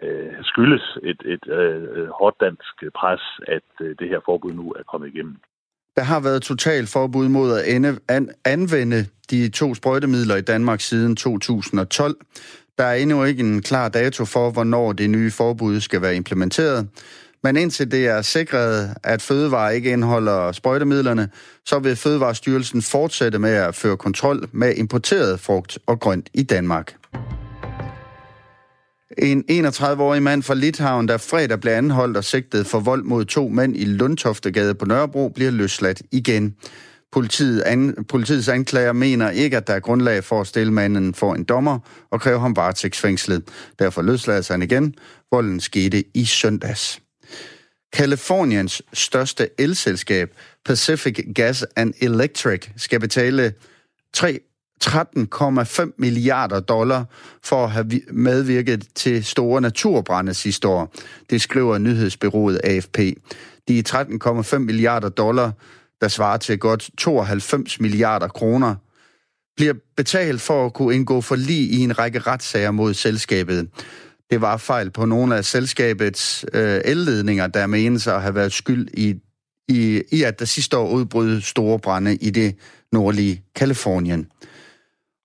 øh, skyldes et, et øh, hårdt dansk pres, at øh, det her forbud nu er kommet igennem. Der har været total forbud mod at ende, an, anvende de to sprøjtemidler i Danmark siden 2012. Der er endnu ikke en klar dato for, hvornår det nye forbud skal være implementeret. Men indtil det er sikret, at fødevarer ikke indeholder sprøjtemidlerne, så vil Fødevarestyrelsen fortsætte med at føre kontrol med importeret frugt og grønt i Danmark. En 31-årig mand fra Litauen, der fredag blev anholdt og sigtet for vold mod to mænd i Lundtoftegade på Nørrebro, bliver løsladt igen. Politiet an, politiets anklager mener ikke, at der er grundlag for at stille manden for en dommer og kræve ham varetægtsfængslet. Derfor løslades han igen. Volden skete i søndags. Kaliforniens største elselskab, Pacific Gas and Electric, skal betale 3 13,5 milliarder dollar for at have medvirket til store naturbrænde sidste år. Det skriver nyhedsbyrået AFP. De 13,5 milliarder dollar, der svarer til godt 92 milliarder kroner, bliver betalt for at kunne indgå for lige i en række retssager mod selskabet. Det var fejl på nogle af selskabets øh, elledninger, der menes at have været skyld i, i, i, at der sidste år udbrød store brænde i det nordlige Kalifornien.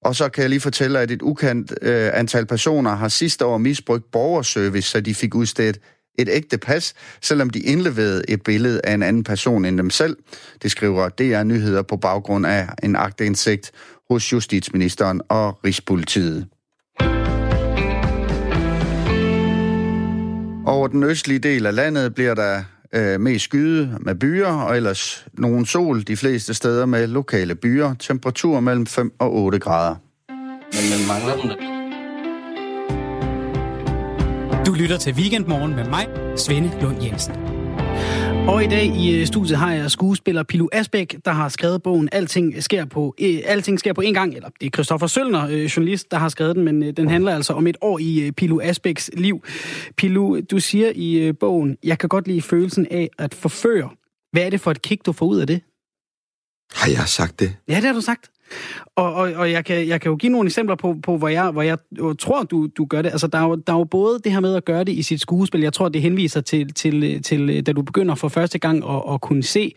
Og så kan jeg lige fortælle, at et ukendt øh, antal personer har sidste år misbrugt borgerservice, så de fik udstedt et ægte pas, selvom de indleverede et billede af en anden person end dem selv. Det skriver DR Nyheder på baggrund af en agtindsigt hos Justitsministeren og Rigspolitiet. Over den østlige del af landet bliver der øh, mest skyde med byer, og ellers nogen sol de fleste steder med lokale byer. Temperatur mellem 5 og 8 grader. Men man mangler den. Du lytter til Weekendmorgen med mig, Svende Lund Jensen. Og i dag i øh, studiet har jeg skuespiller Pilu Asbæk, der har skrevet bogen Alting sker på, øh, Alting sker på en gang, eller det er Christoffer Sølner, øh, journalist, der har skrevet den, men øh, den handler altså om et år i øh, Pilu Asbæks liv. Pilu, du siger i øh, bogen, jeg kan godt lide følelsen af at forføre. Hvad er det for et kick, du får ud af det? Har jeg sagt det? Ja, det har du sagt. Og, og, og jeg, kan, jeg kan jo give nogle eksempler på, på hvor, jeg, hvor jeg tror, du, du gør det. Altså, der er, jo, der er jo både det her med at gøre det i sit skuespil. Jeg tror, det henviser til, til, til da du begynder for første gang at, at kunne se,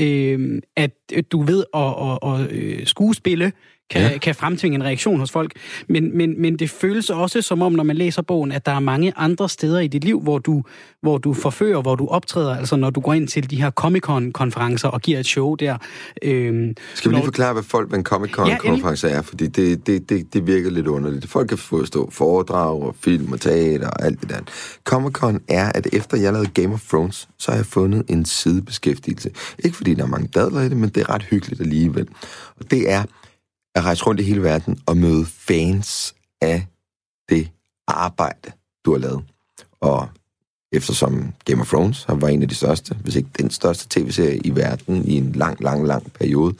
øh, at du ved at, at, at, at skuespille kan, ja. kan fremtvinge en reaktion hos folk. Men, men, men det føles også som om, når man læser bogen, at der er mange andre steder i dit liv, hvor du, hvor du forfører, hvor du optræder, altså når du går ind til de her Comic-Con-konferencer og giver et show der. Øhm, Skal vi lige forklare, hvad folk hvad en Comic-Con-konference ja, er? Fordi det, det, det, det virker lidt underligt. Folk kan forstå foredrag og film og teater og alt det der. Comic-Con er, at efter jeg lavede Game of Thrones, så har jeg fundet en sidebeskæftigelse. Ikke fordi der er mange dadler i det, men det er ret hyggeligt alligevel. Og det er, at rejse rundt i hele verden og møde fans af det arbejde, du har lavet. Og eftersom Game of Thrones har været en af de største, hvis ikke den største tv-serie i verden i en lang, lang, lang periode,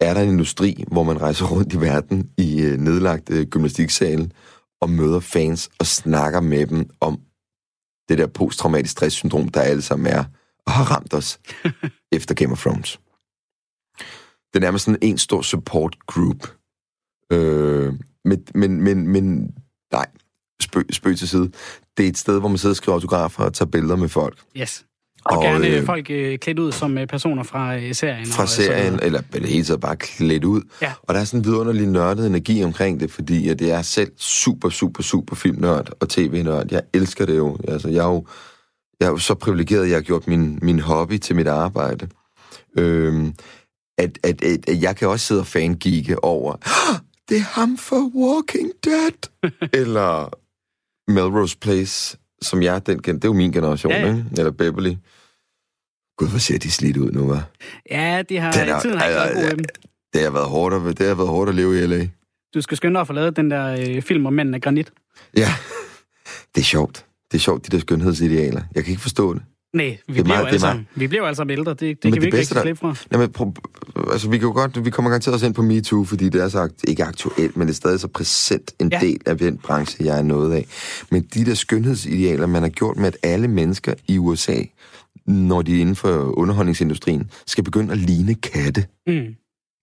er der en industri, hvor man rejser rundt i verden i øh, nedlagt øh, gymnastiksalen og møder fans og snakker med dem om det der posttraumatisk stresssyndrom, der alle sammen er og har ramt os efter Game of Thrones. Det er nærmest sådan en stor support group. Øh, men, men, men, men nej, spøg, spøg til side. Det er et sted, hvor man sidder og skriver autografer og tager billeder med folk. Yes. Og, og gerne øh, folk øh, klædt ud som øh, personer fra øh, serien. Fra og, serien, så eller det hele taget bare klædt ud. Ja. Og der er sådan en vidunderlig nørdet energi omkring det, fordi at det er selv super, super, super filmnørd og tv-nørd. Jeg elsker det jo. Altså, jeg er jo, jeg er jo så privilegeret, at jeg har gjort min, min hobby til mit arbejde. Øh, at, at, at, at jeg kan også sidde og fangige over, oh, det er ham for Walking Dead. Eller Melrose Place, som jeg den det er jo min generation, ja, ja. ikke? Eller Beverly. Gud, hvor ser de slidt ud nu, hva'? Ja, de har, den er, tiden har ikke været god Det har været hårdt at, det har været hårdt at leve i L.A. Du skal skynde dig at få lavet den der øh, film om mænden af granit. Ja, det er sjovt. Det er sjovt, de der skønhedsidealer. Jeg kan ikke forstå det. Nej, vi bliver, meget, altså, vi bliver altså ældre. Det, det kan vi ikke rigtig slippe fra. Nej, men, altså, vi kan jo godt, vi kommer garanteret også ind på MeToo, fordi det er så ikke aktuelt, men det er stadig så præsent en ja. del af den branche, jeg er nået af. Men de der skønhedsidealer, man har gjort med, at alle mennesker i USA, når de er inden for underholdningsindustrien, skal begynde at ligne katte. Mm.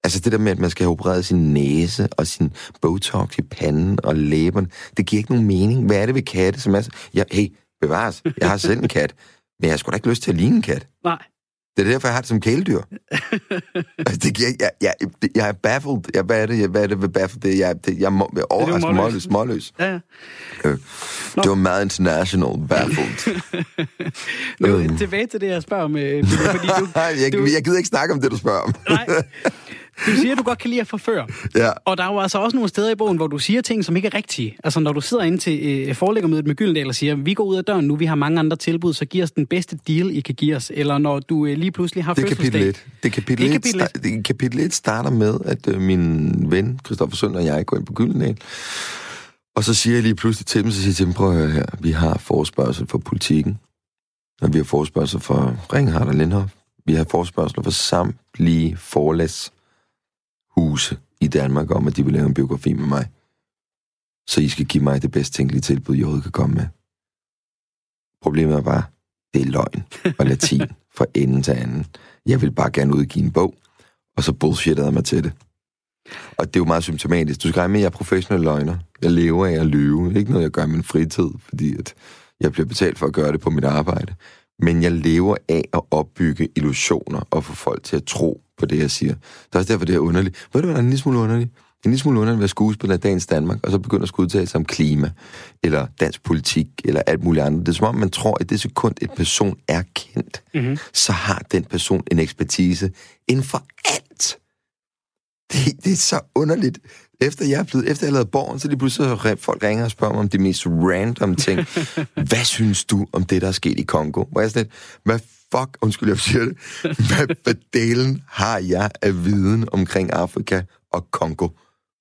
Altså det der med, at man skal have opereret sin næse og sin botox i panden og læberne, det giver ikke nogen mening. Hvad er det ved katte, som er... Ja, hey, bevares, jeg har selv en kat. Men jeg har sgu da ikke lyst til at ligne en kat. Nej. Det er derfor, jeg har det som kæledyr. altså, det, jeg, jeg, jeg, jeg er baffled. Jeg, hvad er det, jeg, hvad er det ved baffled? Det, jeg, det, jeg, er overrasket småløs. småløs. Ja, ja. Øh, det var meget international baffled. nu, øh. tilbage til det, jeg spørger om. Øh, fordi du, jeg, du... jeg gider ikke snakke om det, du spørger om. Nej. Du siger, at du godt kan lide at forføre. Ja. Og der er jo altså også nogle steder i bogen, hvor du siger ting, som ikke er rigtige. Altså når du sidder ind til øh, forlæggermødet med Gyldendal og siger, vi går ud af døren nu, vi har mange andre tilbud, så giv os den bedste deal, I kan give os. Eller når du øh, lige pludselig har det fødselsdag. Kapitel 1. Det kapitel, det kapitel 1. Kapitel kapitel 1 starter med, at øh, min ven, Christoffer Sønder og jeg, går ind på Gyldendal. Og så siger jeg lige pludselig til dem, så siger jeg til dem, prøv at høre her, vi har forespørgsel for politikken. Og vi har forespørgsel for Ringhardt og Lindhoff. Vi har forespørgsel for samtlige forlæs huse i Danmark om, at de vil lave en biografi med mig. Så I skal give mig det bedst tænkelige tilbud, jeg overhovedet kan komme med. Problemet er bare, det er løgn og latin fra ende til anden. Jeg vil bare gerne udgive en bog, og så bullshittede jeg mig til det. Og det er jo meget symptomatisk. Du skal med, at jeg er professionel løgner. Jeg lever af at lyve. Det er ikke noget, jeg gør i min fritid, fordi at jeg bliver betalt for at gøre det på mit arbejde. Men jeg lever af at opbygge illusioner og få folk til at tro på det, jeg siger. Det er også derfor, det er underligt. Ved du, hvad der er en lille smule underligt? En lille smule underligt at være skuespiller i dagens Danmark, og så begynder at skulle udtale sig om klima, eller dansk politik, eller alt muligt andet. Det er som om, man tror, at det sekund, et person er kendt, mm-hmm. så har den person en ekspertise inden for alt. Det, det er så underligt. Efter jeg er blevet, efter jeg lavet borgen, så lige pludselig så folk ringer og spørger mig om de mest random ting. hvad synes du om det, der er sket i Kongo? Hvor jeg sådan lidt, hvad fuck, undskyld, jeg siger det, hvad, hvad delen har jeg af viden omkring Afrika og Kongo?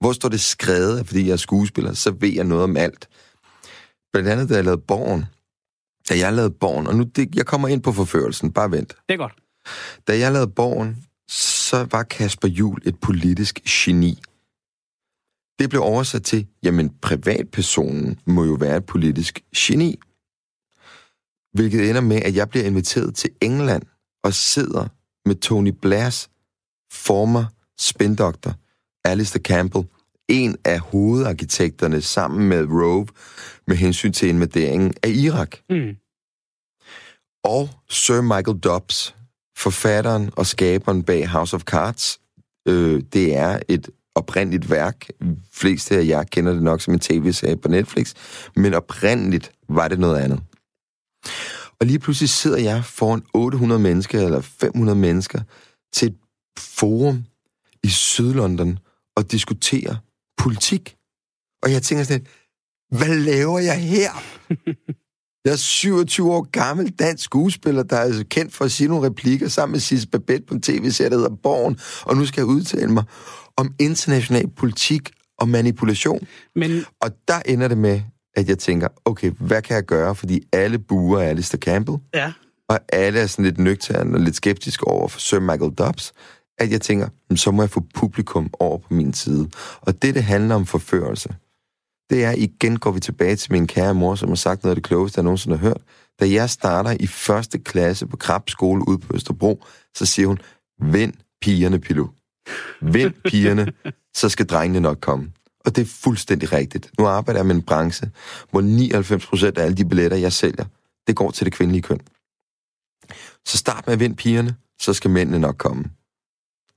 Hvor står det skrevet, fordi jeg er skuespiller, så ved jeg noget om alt. Blandt andet, da jeg lavede Borgen, da jeg lavede Borgen, og nu det, jeg kommer ind på forførelsen, bare vent. Det er godt. Da jeg lavede Borgen, så var Kasper Jul et politisk geni. Det blev oversat til, jamen privatpersonen må jo være et politisk geni. Hvilket ender med, at jeg bliver inviteret til England og sidder med Tony Blairs former spindoktor Alistair Campbell, en af hovedarkitekterne sammen med Rove med hensyn til invaderingen af Irak. Mm. Og Sir Michael Dobbs, forfatteren og skaberen bag House of Cards. Øh, det er et oprindeligt værk. Flest af jer kender det nok som en tv-serie på Netflix. Men oprindeligt var det noget andet. Og lige pludselig sidder jeg foran 800 mennesker eller 500 mennesker til et forum i Sydlondon og diskuterer politik. Og jeg tænker sådan lidt, hvad laver jeg her? Jeg er 27 år gammel dansk skuespiller, der er altså kendt for at sige nogle replikker sammen med Sis Babette på en tv-serie, der hedder Borgen, og nu skal jeg udtale mig om international politik og manipulation. Men... Og der ender det med, at jeg tænker, okay, hvad kan jeg gøre? Fordi alle buer er Alistair Campbell, Ja. og alle er sådan lidt nøgterne og lidt skeptiske over for Sir Michael Dobbs, at jeg tænker, "Men så må jeg få publikum over på min side. Og det, det handler om forførelse, det er, igen går vi tilbage til min kære mor, som har sagt noget af det klogeste, jeg nogensinde har hørt. Da jeg starter i første klasse på Krab skole ude på Østerbro, så siger hun, vind pigerne, Pilu. Vind pigerne, så skal drengene nok komme. Og det er fuldstændig rigtigt. Nu arbejder jeg med en branche, hvor 99 procent af alle de billetter, jeg sælger, det går til det kvindelige køn. Så start med at vinde pigerne, så skal mændene nok komme.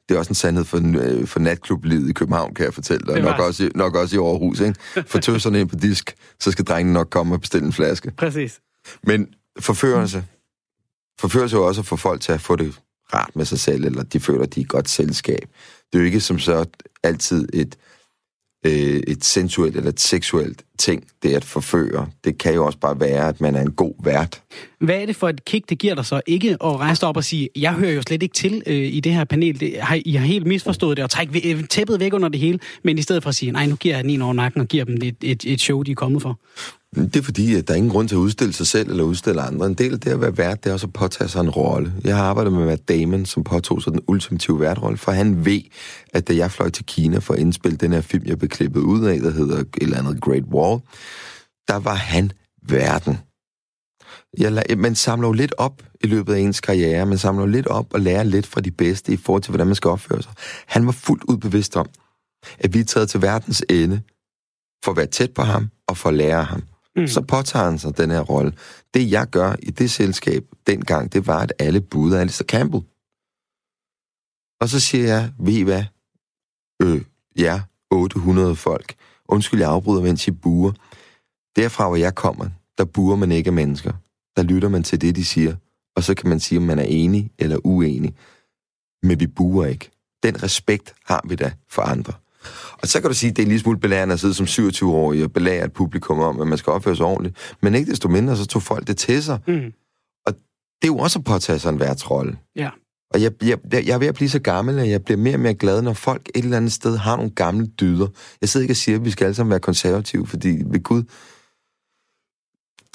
Det er også en sandhed for, øh, for natklublivet i København, kan jeg fortælle dig. Nok også, i- nok også i Aarhus, ikke? For tøserne ind på disk, så skal drengene nok komme og bestille en flaske. Præcis. Men forførelse. Forførelse er jo også at få folk til at få det rart med sig selv, eller de føler, de er et godt selskab. Det er jo ikke som så altid et, øh, et sensuelt eller et seksuelt ting, det at forføre. Det kan jo også bare være, at man er en god vært. Hvad er det for et kick, det giver dig så ikke at rejse op og sige, jeg hører jo slet ikke til øh, i det her panel, det, har, I har helt misforstået det, og trække tæppet væk under det hele, men i stedet for at sige, nej, nu giver jeg den en over nakken og giver dem et, et, et show, de er kommet for. Det er fordi, at der er ingen grund til at udstille sig selv eller udstille andre. En del af det at være vært, det er også at påtage sig en rolle. Jeg har arbejdet med Matt Damon, som påtog sig den ultimative værtrolle, for han ved, at da jeg fløj til Kina for at indspille den her film, jeg blev klippet ud af, der hedder et eller andet Great Wall, der var han verden. Jeg, la- man samler jo lidt op i løbet af ens karriere. Man samler jo lidt op og lærer lidt fra de bedste i forhold til, hvordan man skal opføre sig. Han var fuldt ud bevidst om, at vi er taget til verdens ende for at være tæt på ham og for at lære ham. Mm. Så påtager han sig den her rolle. Det jeg gør i det selskab dengang, det var, at alle budede Alistair Campbell. Og så siger jeg, ved I hvad? Øh, ja, 800 folk. Undskyld, jeg afbryder, mens I buer. Derfra, hvor jeg kommer, der buer man ikke af mennesker. Der lytter man til det, de siger. Og så kan man sige, om man er enig eller uenig. Men vi buer ikke. Den respekt har vi da for andre. Og så kan du sige, at det er en lille smule belærende at sidde som 27-årig og belære et publikum om, at man skal opføre sig ordentligt. Men ikke desto mindre, så tog folk det til sig. Mm. Og det er jo også at påtage sig en værtsrolle. Ja. Og jeg, jeg, jeg er ved at blive så gammel, at jeg bliver mere og mere glad, når folk et eller andet sted har nogle gamle dyder. Jeg sidder ikke og siger, at vi skal alle sammen være konservative, fordi ved Gud,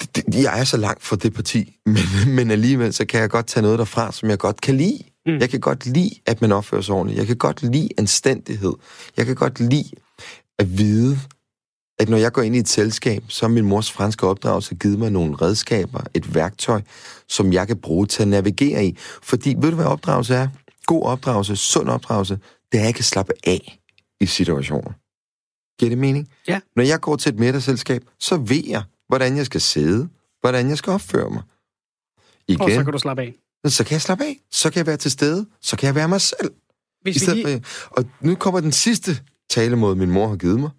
det, det, jeg er så langt fra det parti, men, men alligevel så kan jeg godt tage noget derfra, som jeg godt kan lide. Mm. Jeg kan godt lide, at man opfører sig ordentligt. Jeg kan godt lide anstændighed. Jeg kan godt lide at vide, at når jeg går ind i et selskab, så har min mors franske opdragelse givet mig nogle redskaber, et værktøj, som jeg kan bruge til at navigere i. Fordi, ved du hvad opdragelse er? God opdragelse, sund opdragelse, det er, at jeg kan slappe af i situationer. Giver det mening? Ja. Når jeg går til et middagsselskab, så ved jeg, hvordan jeg skal sidde, hvordan jeg skal opføre mig. Igen, Og så kan du slappe af. Så kan jeg slappe af. Så kan jeg være til stede. Så kan jeg være mig selv. I Hvis vi stedet lige... for, og nu kommer den sidste talemåde, min mor har givet mig.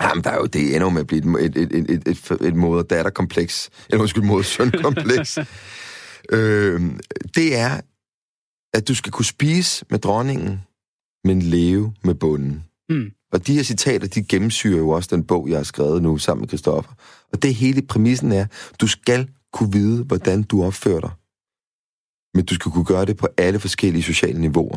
Jamen, der er jo det ender jo med at blive et, et, et, et, et, et moder datter kompleks Eller undskyld, moder søn kompleks øh, det er, at du skal kunne spise med dronningen, men leve med bunden. Mm. Og de her citater, de gennemsyrer jo også den bog, jeg har skrevet nu sammen med Christoffer. Og det hele præmissen er, du skal kunne vide, hvordan du opfører dig. Men du skal kunne gøre det på alle forskellige sociale niveauer.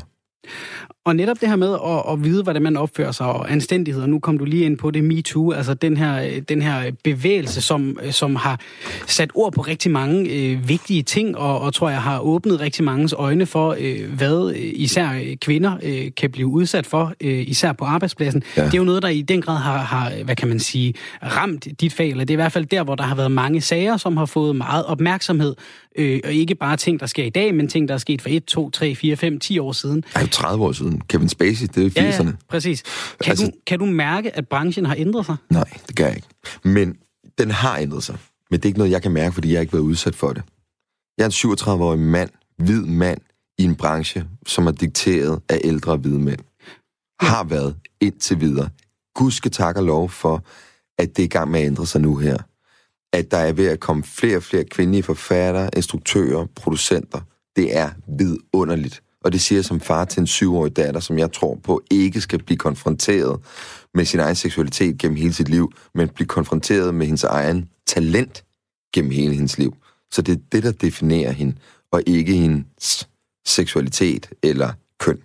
Og netop det her med at, at vide, hvordan man opfører sig, og anstændighed, og nu kom du lige ind på det, MeToo, altså den her, den her bevægelse, som, som har sat ord på rigtig mange øh, vigtige ting, og, og tror jeg har åbnet rigtig manges øjne for, øh, hvad øh, især kvinder øh, kan blive udsat for, øh, især på arbejdspladsen. Ja. Det er jo noget, der i den grad har, har, hvad kan man sige, ramt dit fag, eller det er i hvert fald der, hvor der har været mange sager, som har fået meget opmærksomhed, øh, og ikke bare ting, der sker i dag, men ting, der er sket for 1, 2, 3, 4, 5, 10 år siden. Ej, 30 år siden. Kevin Spacey, det er 80'erne. Ja, ja, præcis. Kan, altså, du, kan du mærke, at branchen har ændret sig? Nej, det kan jeg ikke. Men den har ændret sig. Men det er ikke noget, jeg kan mærke, fordi jeg ikke har været udsat for det. Jeg er en 37-årig mand, hvid mand, i en branche, som er dikteret af ældre hvide mænd. Har været indtil videre. Gudske tak og lov for, at det er i gang med at ændre sig nu her. At der er ved at komme flere og flere kvindelige forfattere, instruktører, producenter. Det er vidunderligt. Og det siger jeg som far til en syvårig datter, som jeg tror på ikke skal blive konfronteret med sin egen seksualitet gennem hele sit liv, men blive konfronteret med hendes egen talent gennem hele hendes liv. Så det er det, der definerer hende, og ikke hendes seksualitet eller køn.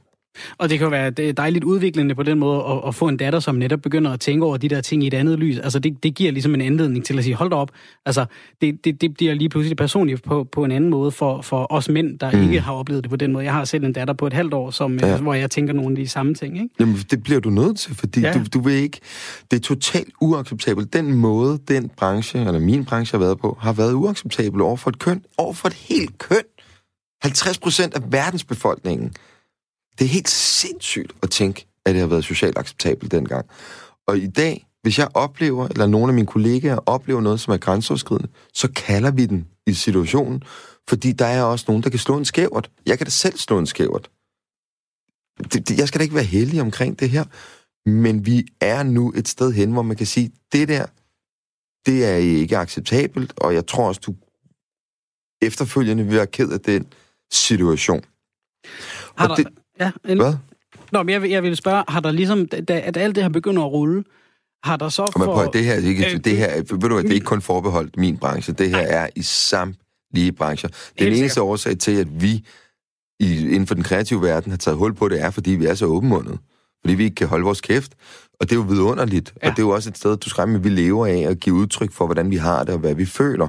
Og det kan jo være dejligt udviklende på den måde at, at få en datter, som netop begynder at tænke over de der ting i et andet lys. Altså det, det giver ligesom en anledning til at sige, hold da op. Altså det, det, det bliver lige pludselig personligt på, på en anden måde for, for os mænd, der mm. ikke har oplevet det på den måde. Jeg har selv en datter på et halvt år, som, ja. hvor jeg tænker nogle af de samme ting. Ikke? Jamen det bliver du nødt til, fordi ja. du, du vil ikke... Det er totalt uacceptabelt. Den måde, den branche, eller min branche har været på, har været uacceptabel over for et køn, over for et helt køn. 50 procent af verdensbefolkningen det er helt sindssygt at tænke, at det har været socialt acceptabelt dengang. Og i dag, hvis jeg oplever, eller nogle af mine kollegaer oplever noget, som er grænseoverskridende, så kalder vi den i situationen, fordi der er også nogen, der kan slå en skævert. Jeg kan da selv slå en skævert. Det, det, jeg skal da ikke være heldig omkring det her, men vi er nu et sted hen, hvor man kan sige, det der, det er ikke acceptabelt, og jeg tror også, du efterfølgende vil være ked af den situation. Har der, det, Ja, endelig. Hvad? Nå, men jeg, jeg vil spørge, har der ligesom, da, at alt det her begynder at rulle, har der så for... Prøv, det her, ikke, øh, det her, ved du hvad, det er ikke kun forbeholdt min branche, det her nej. er i samtlige brancher. Den eneste sikkert. årsag til, at vi i, inden for den kreative verden har taget hul på det, er, fordi vi er så åbenmundet. Fordi vi ikke kan holde vores kæft. Og det er jo vidunderligt. Ja. Og det er jo også et sted, du skræmmer, vi lever af at give udtryk for, hvordan vi har det og hvad vi føler.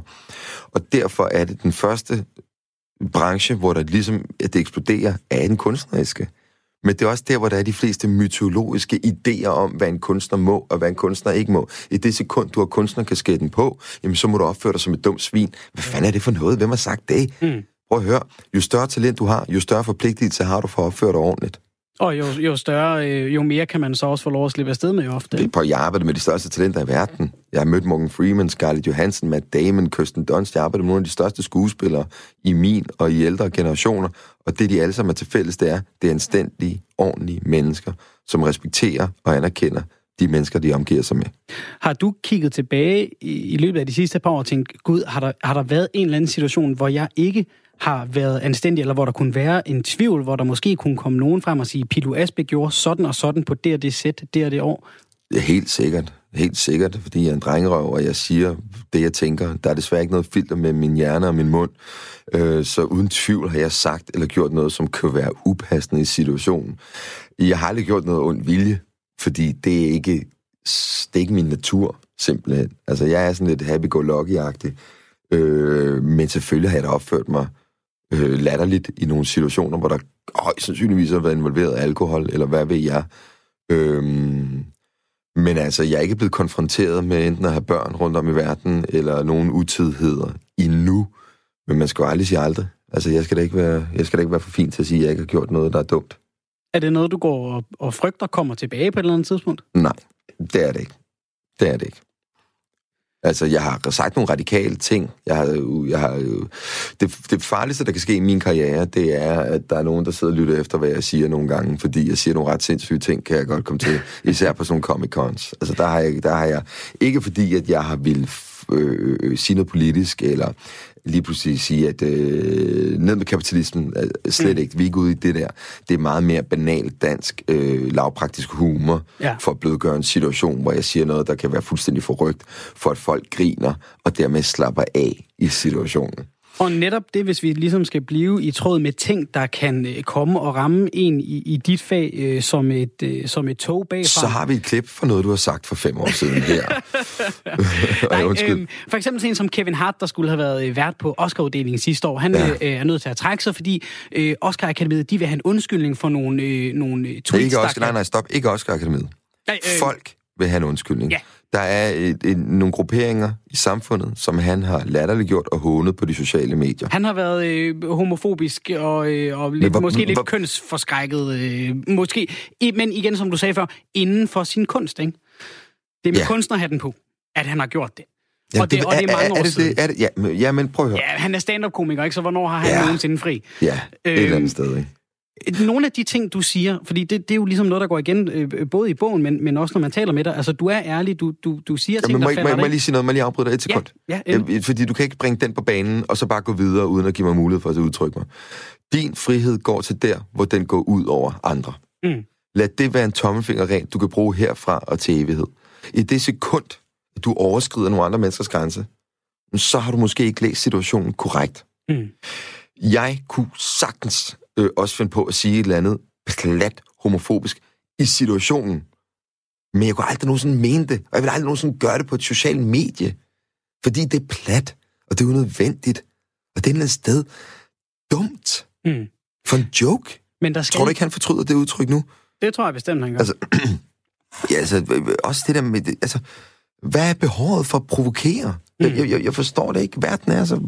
Og derfor er det den første branche, hvor der ligesom, at det eksploderer, er den kunstneriske. Men det er også der, hvor der er de fleste mytologiske idéer om, hvad en kunstner må, og hvad en kunstner ikke må. I det sekund, du har kunstnerkasketten på, jamen så må du opføre dig som et dumt svin. Hvad fanden er det for noget? Hvem har sagt det? Mm. Prøv at høre. Jo større talent du har, jo større forpligtelse har du for at opføre dig ordentligt. Og jo, jo større, øh, jo mere kan man så også få lov at slippe afsted med ofte. Det er på, jeg arbejder med de største talenter i verden. Jeg har mødt Morgan Freeman, Scarlett Johansson, Matt Damon, Kirsten Dunst. Jeg arbejder med nogle af de største skuespillere i min og i ældre generationer. Og det, de alle sammen er til fælles, det er, det er anstændige, ordentlige mennesker, som respekterer og anerkender de mennesker, de omgiver sig med. Har du kigget tilbage i, løbet af de sidste par år og tænkt, gud, har der, har der været en eller anden situation, hvor jeg ikke har været anstændig, eller hvor der kunne være en tvivl, hvor der måske kunne komme nogen frem og sige, Pilu Asbæk gjorde sådan og sådan på det og det sæt, det og det år? Helt sikkert. Helt sikkert, fordi jeg er en drengerøv, og jeg siger det, jeg tænker. Der er desværre ikke noget filter med min hjerne og min mund. Øh, så uden tvivl har jeg sagt eller gjort noget, som kan være upassende i situationen. Jeg har aldrig gjort noget ondt vilje, fordi det er ikke, det er ikke min natur, simpelthen. Altså, jeg er sådan lidt happy-go-lucky-agtig. Øh, men selvfølgelig har jeg da opført mig øh, latterligt i nogle situationer, hvor der højst sandsynligvis har været involveret alkohol, eller hvad ved jeg. Øh, men altså, jeg er ikke blevet konfronteret med enten at have børn rundt om i verden, eller nogen utidheder endnu. Men man skal jo aldrig sige aldrig. Altså, jeg skal da ikke være, jeg skal da ikke være for fint til at sige, at jeg ikke har gjort noget, der er dumt. Er det noget, du går og, og frygter kommer tilbage på et eller andet tidspunkt? Nej, det er det ikke. Det er det ikke. Altså, jeg har sagt nogle radikale ting. Jeg har, jeg har, det, det farligste, der kan ske i min karriere, det er, at der er nogen, der sidder og lytter efter, hvad jeg siger nogle gange, fordi jeg siger nogle ret sindssyge ting, kan jeg godt komme til, især på sådan nogle Comic-Cons. Altså, der har, jeg, der har jeg, ikke fordi, at jeg har vil øh, øh, sige noget politisk, eller lige pludselig sige, at øh, ned med kapitalismen, øh, slet mm. ikke, vi er ikke ude i det der. Det er meget mere banalt dansk, øh, lavpraktisk humor, ja. for at blødgøre en situation, hvor jeg siger noget, der kan være fuldstændig forrygt, for at folk griner, og dermed slapper af i situationen. Og netop det, hvis vi ligesom skal blive i tråd med ting, der kan øh, komme og ramme en i, i dit fag øh, som, et, øh, som et tog bagfra. Så har vi et klip for noget, du har sagt for fem år siden her. Nej, øh, for eksempel sådan en som Kevin Hart, der skulle have været øh, vært på Oscar-uddelingen sidste år. Han ja. øh, er nødt til at trække sig, fordi øh, Oscar-akademiet, de vil have en undskyldning for nogle, øh, nogle tweets, Ikke Oscar, nej, nej, stop. Ikke Oscar-akademiet. Øh, Folk vil have en undskyldning. Ja. Der er et, et, nogle grupperinger i samfundet, som han har latterliggjort og hånet på de sociale medier. Han har været øh, homofobisk og, øh, og lidt, hvor- måske lidt hvor- kønsforskrækket. Øh, måske, men igen, som du sagde før, inden for sin kunst. Ikke? Det er med Ja. kunstnerhatten på, at han har gjort det. Jamen, og, det, og det er mange er, år er det, siden. det, er det, ja, men, ja, men prøv at høre. Ja, han er stand-up-komiker, ikke? Så hvornår har han Ja. nogensinde fri? Ja, et eller Øhm, andet sted, ikke? Nogle af de ting, du siger, fordi det, det er jo ligesom noget, der går igen, øh, både i bogen, men, men også når man taler med dig. Altså, du er ærlig, du, du, du siger Ja, ting, men må, der må, falder jeg- må jeg lige sige noget? Må jeg lige afbryde dig et sekund? ja, endelig. Ja, fordi du kan ikke bringe den på banen, og så bare gå videre, uden at give mig mulighed for at udtrykke mig. Din frihed går til der, hvor den går ud over andre. Mm. Lad det være en tommelfinger rent, du kan bruge herfra og til evighed. I det sekund, du overskrider nogle andre menneskers grænse, så har du måske ikke læst situationen korrekt. Mm. Jeg kunne sagtens øh, også finde på at sige et eller andet plat homofobisk i situationen. Men jeg kunne aldrig nogensinde mene det, og jeg vil aldrig nogensinde gøre det på et socialt medie. Fordi det er plat, og det er unødvendigt, og det er et eller andet sted dumt. Mm. For en joke. Men der skal... Tror du ikke, han fortryder det udtryk nu? Det tror jeg bestemt, han gør. Altså, ja, altså, øh, øh, også det der med, altså, hvad er behovet for at provokere? Mm. Jeg, jeg, jeg forstår det ikke. Verden er så,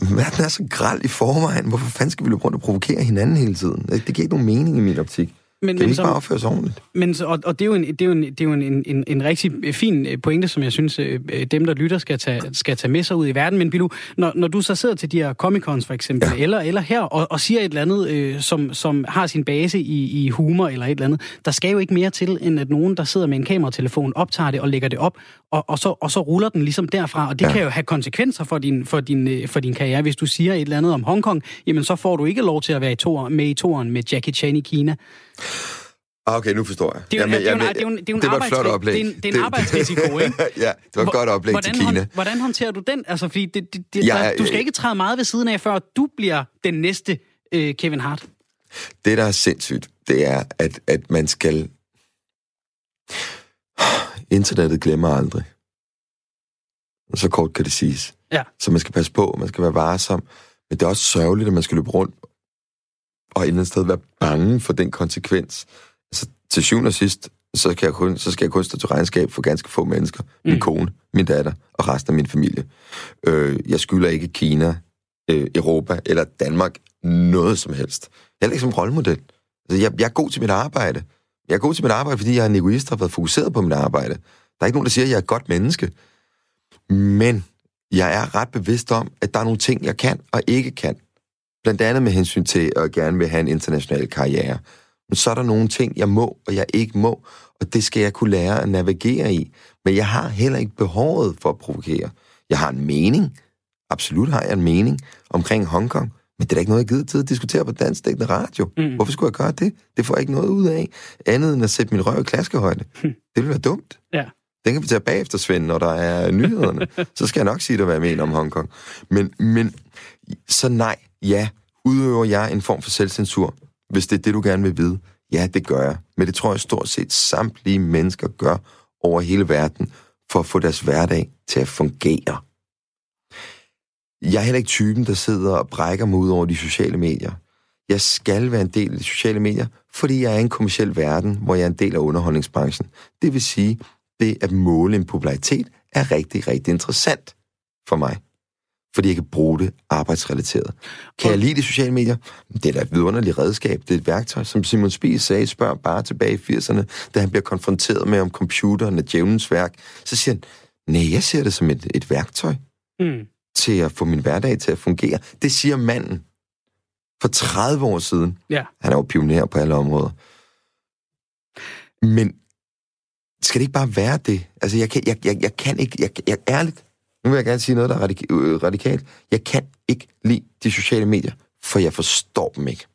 verden er så græld i forvejen. Hvorfor fanden skal vi løbe rundt og provokere hinanden hele tiden? Det, giver ikke nogen mening i min optik men, Kan men, ikke bare opføre os ordentligt? men, og, og det er jo, en, det er jo, en, det er jo en, en, en, rigtig fin øh, pointe, som jeg synes, øh, dem, der lytter, skal tage, skal tage med sig ud i verden. Men Bilu, når, når du så sidder til de her Comic-Cons for eksempel, ja. eller, eller her, og, og siger et eller andet, øh, som, som har sin base i, i humor eller et eller andet, der skal jo ikke mere til, end at nogen, der sidder med en kameratelefon, optager det og lægger det op, og, og, så, og så ruller den ligesom derfra. Og det Ja. kan jo have konsekvenser for din, for, din, øh, for din karriere. Hvis du siger et eller andet om Hongkong, jamen så får du ikke lov til at være i toer, med i toeren med Jackie Chan i Kina. Ah, Okay, nu forstår jeg. Det er jo, Jamen, det er en- jamen, det er en- var et flot arbejdsri- oplæg. Det er en, det er en arbejdsrisiko, ikke? ja, det var et godt oplæg hvordan, til Kina. hånd- Hvordan håndterer du den? Altså, fordi det, det, det, Jeg der, er- du skal ikke træde meget ved siden af, før du bliver den næste øh, Kevin Hart. Det, der er sindssygt, det er, at, at man skal... Internettet glemmer aldrig. Så kort kan det siges. Ja. Så man skal passe på, man skal være varsom. Men det er også sørgeligt, at man skal løbe rundt og et eller andet sted være bange for den konsekvens. Altså, til syvende og sidst, så, kan jeg kun, så skal jeg kun stå til regnskab for ganske få mennesker. Min Mm. kone, min datter og resten af min familie. Øh, jeg skylder ikke Kina, øh, Europa eller Danmark noget som helst. Heller ikke som rollemodel. Altså, jeg, jeg er god til mit arbejde. Jeg er god til mit arbejde, fordi jeg er en egoist og har været fokuseret på mit arbejde. Der er ikke nogen, der siger, at jeg er et godt menneske. Men jeg er ret bevidst om, at der er nogle ting, jeg kan og ikke kan. Blandt andet med hensyn til at gerne vil have en international karriere. Men så er der nogle ting, jeg må og jeg ikke må, og det skal jeg kunne lære at navigere i. Men jeg har heller ikke behovet for at provokere. Jeg har en mening. Absolut har jeg en mening omkring Hongkong. Men det er da ikke noget, jeg gider til at diskutere på dansk dækkende radio. Mm. Hvorfor skulle jeg gøre det? Det får jeg ikke noget ud af. Andet end at sætte min røv i klaskehøjde. Det ville være dumt. Ja. Den kan vi tage bagefter, Svend, når der er nyhederne. så skal jeg nok sige dig, hvad jeg mener om Hongkong. Men, men så nej, ja, udøver jeg en form for selvcensur, hvis det er det, du gerne vil vide. Ja, det gør jeg. Men det tror jeg stort set samtlige mennesker gør over hele verden, for at få deres hverdag til at fungere. Jeg er heller ikke typen, der sidder og brækker mig ud over de sociale medier. Jeg skal være en del af de sociale medier, fordi jeg er i en kommersiel verden, hvor jeg er en del af underholdningsbranchen. Det vil sige, det at måle en popularitet er rigtig, rigtig interessant for mig. Fordi jeg kan bruge det arbejdsrelateret. Kan jeg lide de sociale medier? Det er da et vidunderligt redskab. Det er et værktøj, som Simon Spies sagde, spørg bare tilbage i 80'erne, da han bliver konfronteret med om computeren er djævelens værk. Så siger han, nej, jeg ser det som et, et værktøj Mm. til at få min hverdag til at fungere. Det siger manden for 30 år siden. Ja. Han er jo pioner på alle områder. Men skal det ikke bare være det? Altså, jeg kan, jeg, jeg, jeg kan ikke... Jeg, jeg, ærligt, nu vil jeg gerne sige noget, der er radik- øh, radikalt. Jeg kan ikke lide de sociale medier, for jeg forstår dem ikke.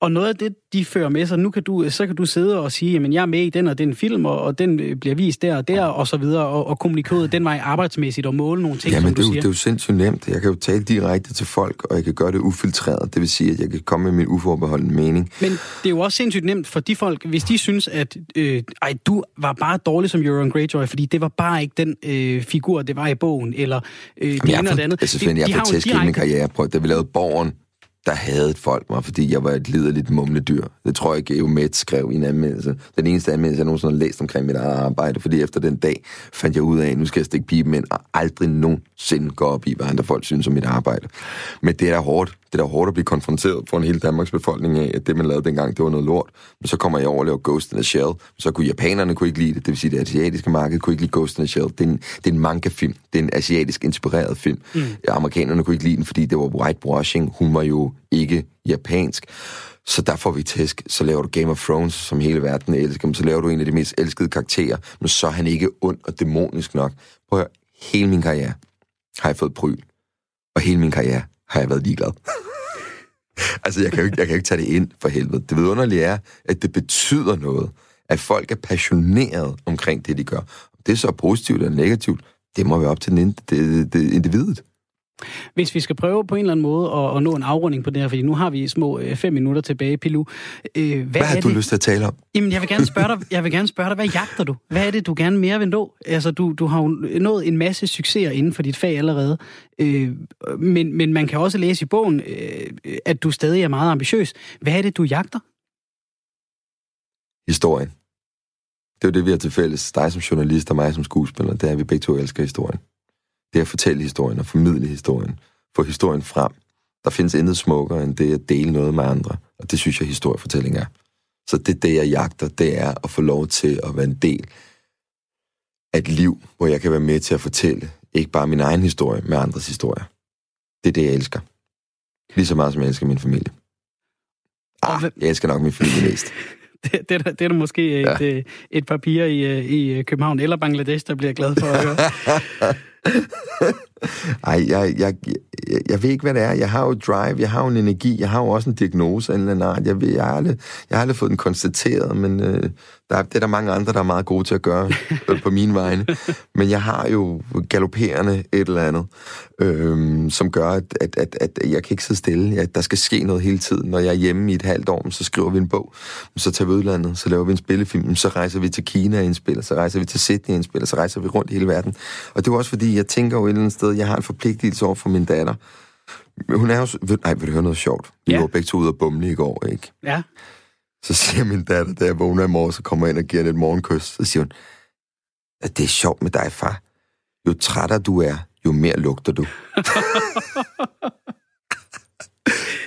Og noget af det, de fører med sig, nu kan du, så kan du sidde og sige, jamen jeg er med i den og den film, og, og den øh, bliver vist der og der, og så videre, og, og kommunikere den vej arbejdsmæssigt og måle nogle ting, Jamen, som det, er du siger. det er jo sindssygt nemt. Jeg kan jo tale direkte til folk, og jeg kan gøre det ufiltreret. Det vil sige, at jeg kan komme med min uforbeholdende mening. Men det er jo også sindssygt nemt for de folk, hvis de synes, at øh, ej, du var bare dårlig som Euron Greyjoy, fordi det var bare ikke den øh, figur, det var i bogen, eller øh, det Jamen, ene og det andet. altså, Svend, jeg de har min direkte- karriere. Prøv, da vi lavede Borgen, der havde folk mig, fordi jeg var et liderligt mumledyr. Det tror jeg, Geo Met skrev i en anmeldelse. Den eneste anmeldelse, jeg nogensinde har læst omkring mit eget arbejde, fordi efter den dag fandt jeg ud af, at nu skal jeg stikke pipen ind, og aldrig nogensinde gå op i, hvad andre folk synes om mit arbejde. Men det er da hårdt. Det er da hårdt at blive konfronteret for en hel Danmarks befolkning af, at det, man lavede dengang, det var noget lort. Men så kommer jeg over og laver Ghost in the Shell. Så kunne japanerne kunne ikke lide det, det vil sige, det asiatiske marked kunne ikke lide Ghost in the Shell. Det er en, det er en manga-film. Det er en asiatisk inspireret film. Mm. Amerikanerne kunne ikke lide den, fordi det var whitewashing. Hun var jo ikke japansk. Så der får vi tæsk. Så laver du Game of Thrones, som hele verden elsker. Men så laver du en af de mest elskede karakterer. Men så er han ikke ond og dæmonisk nok. Prøv at høre. Hele min karriere har jeg fået pryl. Og hele min karriere har jeg været ligeglad. altså, jeg kan, jo ikke, jeg kan jo ikke tage det ind for helvede. Det vidunderlige er, at det betyder noget, at folk er passionerede omkring det, de gør. Om det er så positivt eller negativt, det må være op til den, det, det, individet. Hvis vi skal prøve på en eller anden måde at, at nå en afrunding på det her, fordi nu har vi små øh, fem minutter tilbage, Pilu. Øh, hvad, Hvad har er du det? lyst til at tale om? Jamen, jeg vil gerne spørge dig, jeg vil gerne spørge dig hvad jagter du? Hvad er det, du gerne mere vil nå? Altså, du, du har jo nået en masse succeser inden for dit fag allerede, øh, men, men man kan også læse i bogen, øh, at du stadig er meget ambitiøs. Hvad er det, du jagter? Historien. Det er jo det, vi har til fælles. Dig som journalist og mig som skuespiller, det er, at vi begge to elsker historien. Det at fortælle historien og formidle historien. Få historien frem. Der findes intet smukkere end det at dele noget med andre. Og det synes jeg, historiefortælling er. Så det, det jeg jagter, det er at få lov til at være en del af et liv, hvor jeg kan være med til at fortælle ikke bare min egen historie, men andres historie. Det er det, jeg elsker. Lige så meget, som jeg elsker min familie. Ah, jeg elsker nok min familie mest. Det, det, er, det er der måske et, Ja. ja. et par piger i, øh, i København eller Bangladesh, der bliver glad for at høre. Ej, jeg, jeg, jeg, jeg ved ikke, hvad det er. Jeg har jo drive, jeg har jo en energi, jeg har jo også en diagnose af en eller anden art. Jeg, ved, jeg, har, aldrig, jeg har aldrig fået den konstateret, men øh, der er, det er der mange andre, der er meget gode til at gøre øh, på mine vegne. Men jeg har jo galopperende et eller andet, øh, som gør, at, at, at, at jeg kan ikke sidde stille. Jeg, der skal ske noget hele tiden. Når jeg er hjemme i et halvt år, så skriver vi en bog. Så tager vi udlandet, så laver vi en spillefilm, så rejser vi til Kina og indspiller, så rejser vi til Sydney og indspiller, så rejser vi rundt i hele verden. Og det er jo også fordi, jeg tænker jo et eller andet sted, jeg har en forpligtelse over for min datter. Hun er jo... ved- Ej, vil du høre noget sjovt? Vi Ja. var begge to ude og bumle i går, ikke? Ja. Så siger min datter, da jeg vågner i morgen, så kommer ind og giver hende et morgenkys. Så siger hun, at det er sjovt med dig, far. Jo trættere du er, jo mere lugter du.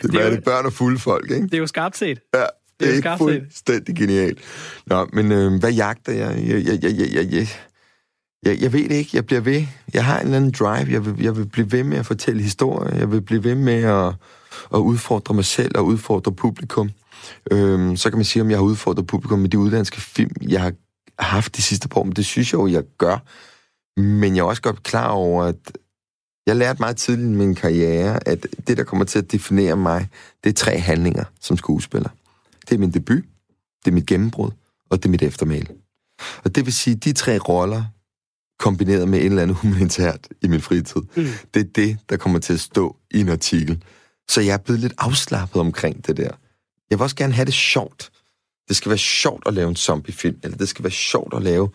det er er jo- det børn og fulde folk, ikke? Det er jo skarpt set. Ja, Det det er er skarpt set. fuldstændig genialt. Nå, men øh, hvad jagter jeg? Jeg, jeg, jeg, jeg, jeg, jeg, jeg, ved det ikke. Jeg bliver ved. Jeg har en eller anden drive. Jeg vil, jeg vil blive ved med at fortælle historier. Jeg vil blive ved med at, at udfordre mig selv og udfordre publikum. Øhm, så kan man sige, om jeg har udfordret publikum med de udlandske film, jeg har haft de sidste par år. Men det synes jeg jo, jeg gør. Men jeg er også godt klar over, at jeg lærte meget tidligt i min karriere, at det, der kommer til at definere mig, det er tre handlinger som skuespiller. Det er min debut, det er mit gennembrud, og det er mit eftermæle. Og det vil sige, de tre roller, kombineret med et eller andet humanitært i min fritid, Mm. det er det, der kommer til at stå i en artikel. Så jeg er blevet lidt afslappet omkring det der. Jeg vil også gerne have det sjovt. Det skal være sjovt at lave en zombiefilm, eller det skal være sjovt at lave,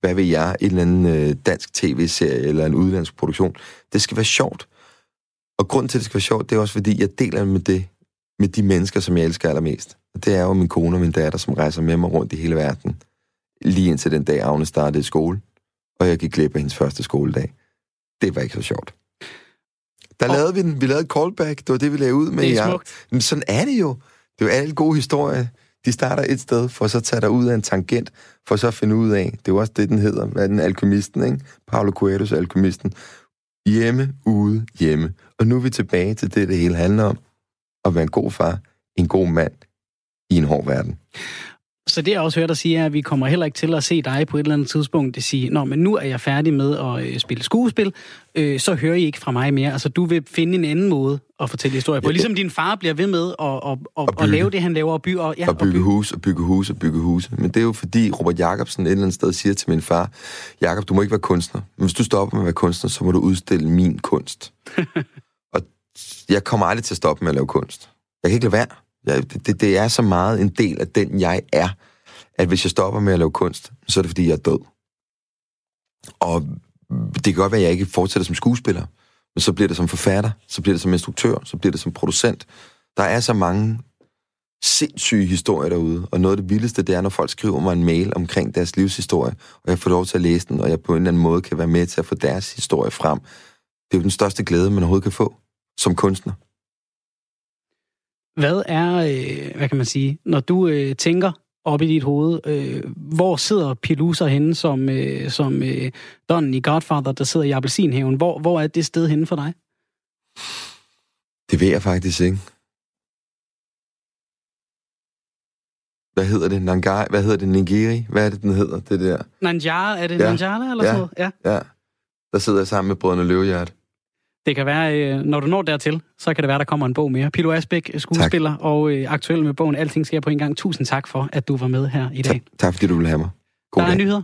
hvad ved jeg, en eller anden øh, dansk tv-serie eller en udlandsk produktion. Det skal være sjovt. Og grunden til, at det skal være sjovt, det er også, fordi jeg deler med det med de mennesker, som jeg elsker allermest. Og det er jo min kone og min datter, som rejser med mig rundt i hele verden. Lige indtil den dag, Agne startede i skole, og jeg gik glip af hendes første skoledag. Det var ikke så sjovt. Der Og- lavede vi den. Vi lavede et callback. Det var det, vi lavede ud med. Det er smukt. Men sådan er det jo. Det er jo alle gode historier. De starter et sted, for så at tage dig ud af en tangent, for så at finde ud af, det er jo også det, den hedder, hvad den alkymisten, ikke? Paulo Coelho's alkymisten. Hjemme, ude, hjemme. Og nu er vi tilbage til det, det hele handler om. At være en god far, en god mand i en hård verden. Så det jeg også hørt dig sige, er, at vi kommer heller ikke til at se dig på et eller andet tidspunkt det sige, Nå, men nu er jeg færdig med at øh, spille skuespil, øh, så hører I ikke fra mig mere. Altså, du vil finde en anden måde at fortælle historier på. Ja, Ligesom din far bliver ved med at, at, at, bygge. at lave det, han laver, og bygge. Og, ja, og bygge hus, og bygge hus, og bygge huse. Men det er jo fordi Robert Jacobsen et eller andet sted siger til min far, Jakob, du må ikke være kunstner. Men hvis du stopper med at være kunstner, så må du udstille min kunst. og jeg kommer aldrig til at stoppe med at lave kunst. Jeg kan ikke lade være. Det, det er så meget en del af den, jeg er, at hvis jeg stopper med at lave kunst, så er det fordi, jeg er død. Og det kan godt være, at jeg ikke fortsætter som skuespiller, men så bliver det som forfatter, så bliver det som instruktør, så bliver det som producent. Der er så mange sindssyge historier derude, og noget af det vildeste, det er, når folk skriver mig en mail omkring deres livshistorie, og jeg får lov til at læse den, og jeg på en eller anden måde kan være med til at få deres historie frem. Det er jo den største glæde, man overhovedet kan få som kunstner. Hvad er, øh, hvad kan man sige, når du øh, tænker op i dit hoved, øh, hvor sidder Pilusa henne som, øh, som øh, Don i Godfather, der sidder i appelsinhaven? Hvor, hvor er det sted henne for dig? Det ved jeg faktisk ikke. Hvad hedder det? Nangai? Hvad hedder det? Nigiri? Hvad er det, den hedder? Det der. Nanjara, er det ja. Nanjara eller Ja. sådan noget? Ja. Ja. Der sidder jeg sammen med brødrene Løvehjert. Det kan være, øh, når du når dertil, så kan det være, der kommer en bog mere. Pilo Asbæk, skuespiller tak. og øh, aktuel med bogen Alting sker på en gang. Tusind tak for, at du var med her i dag. Tak, tak fordi du ville have mig. God Der er dag. nyheder.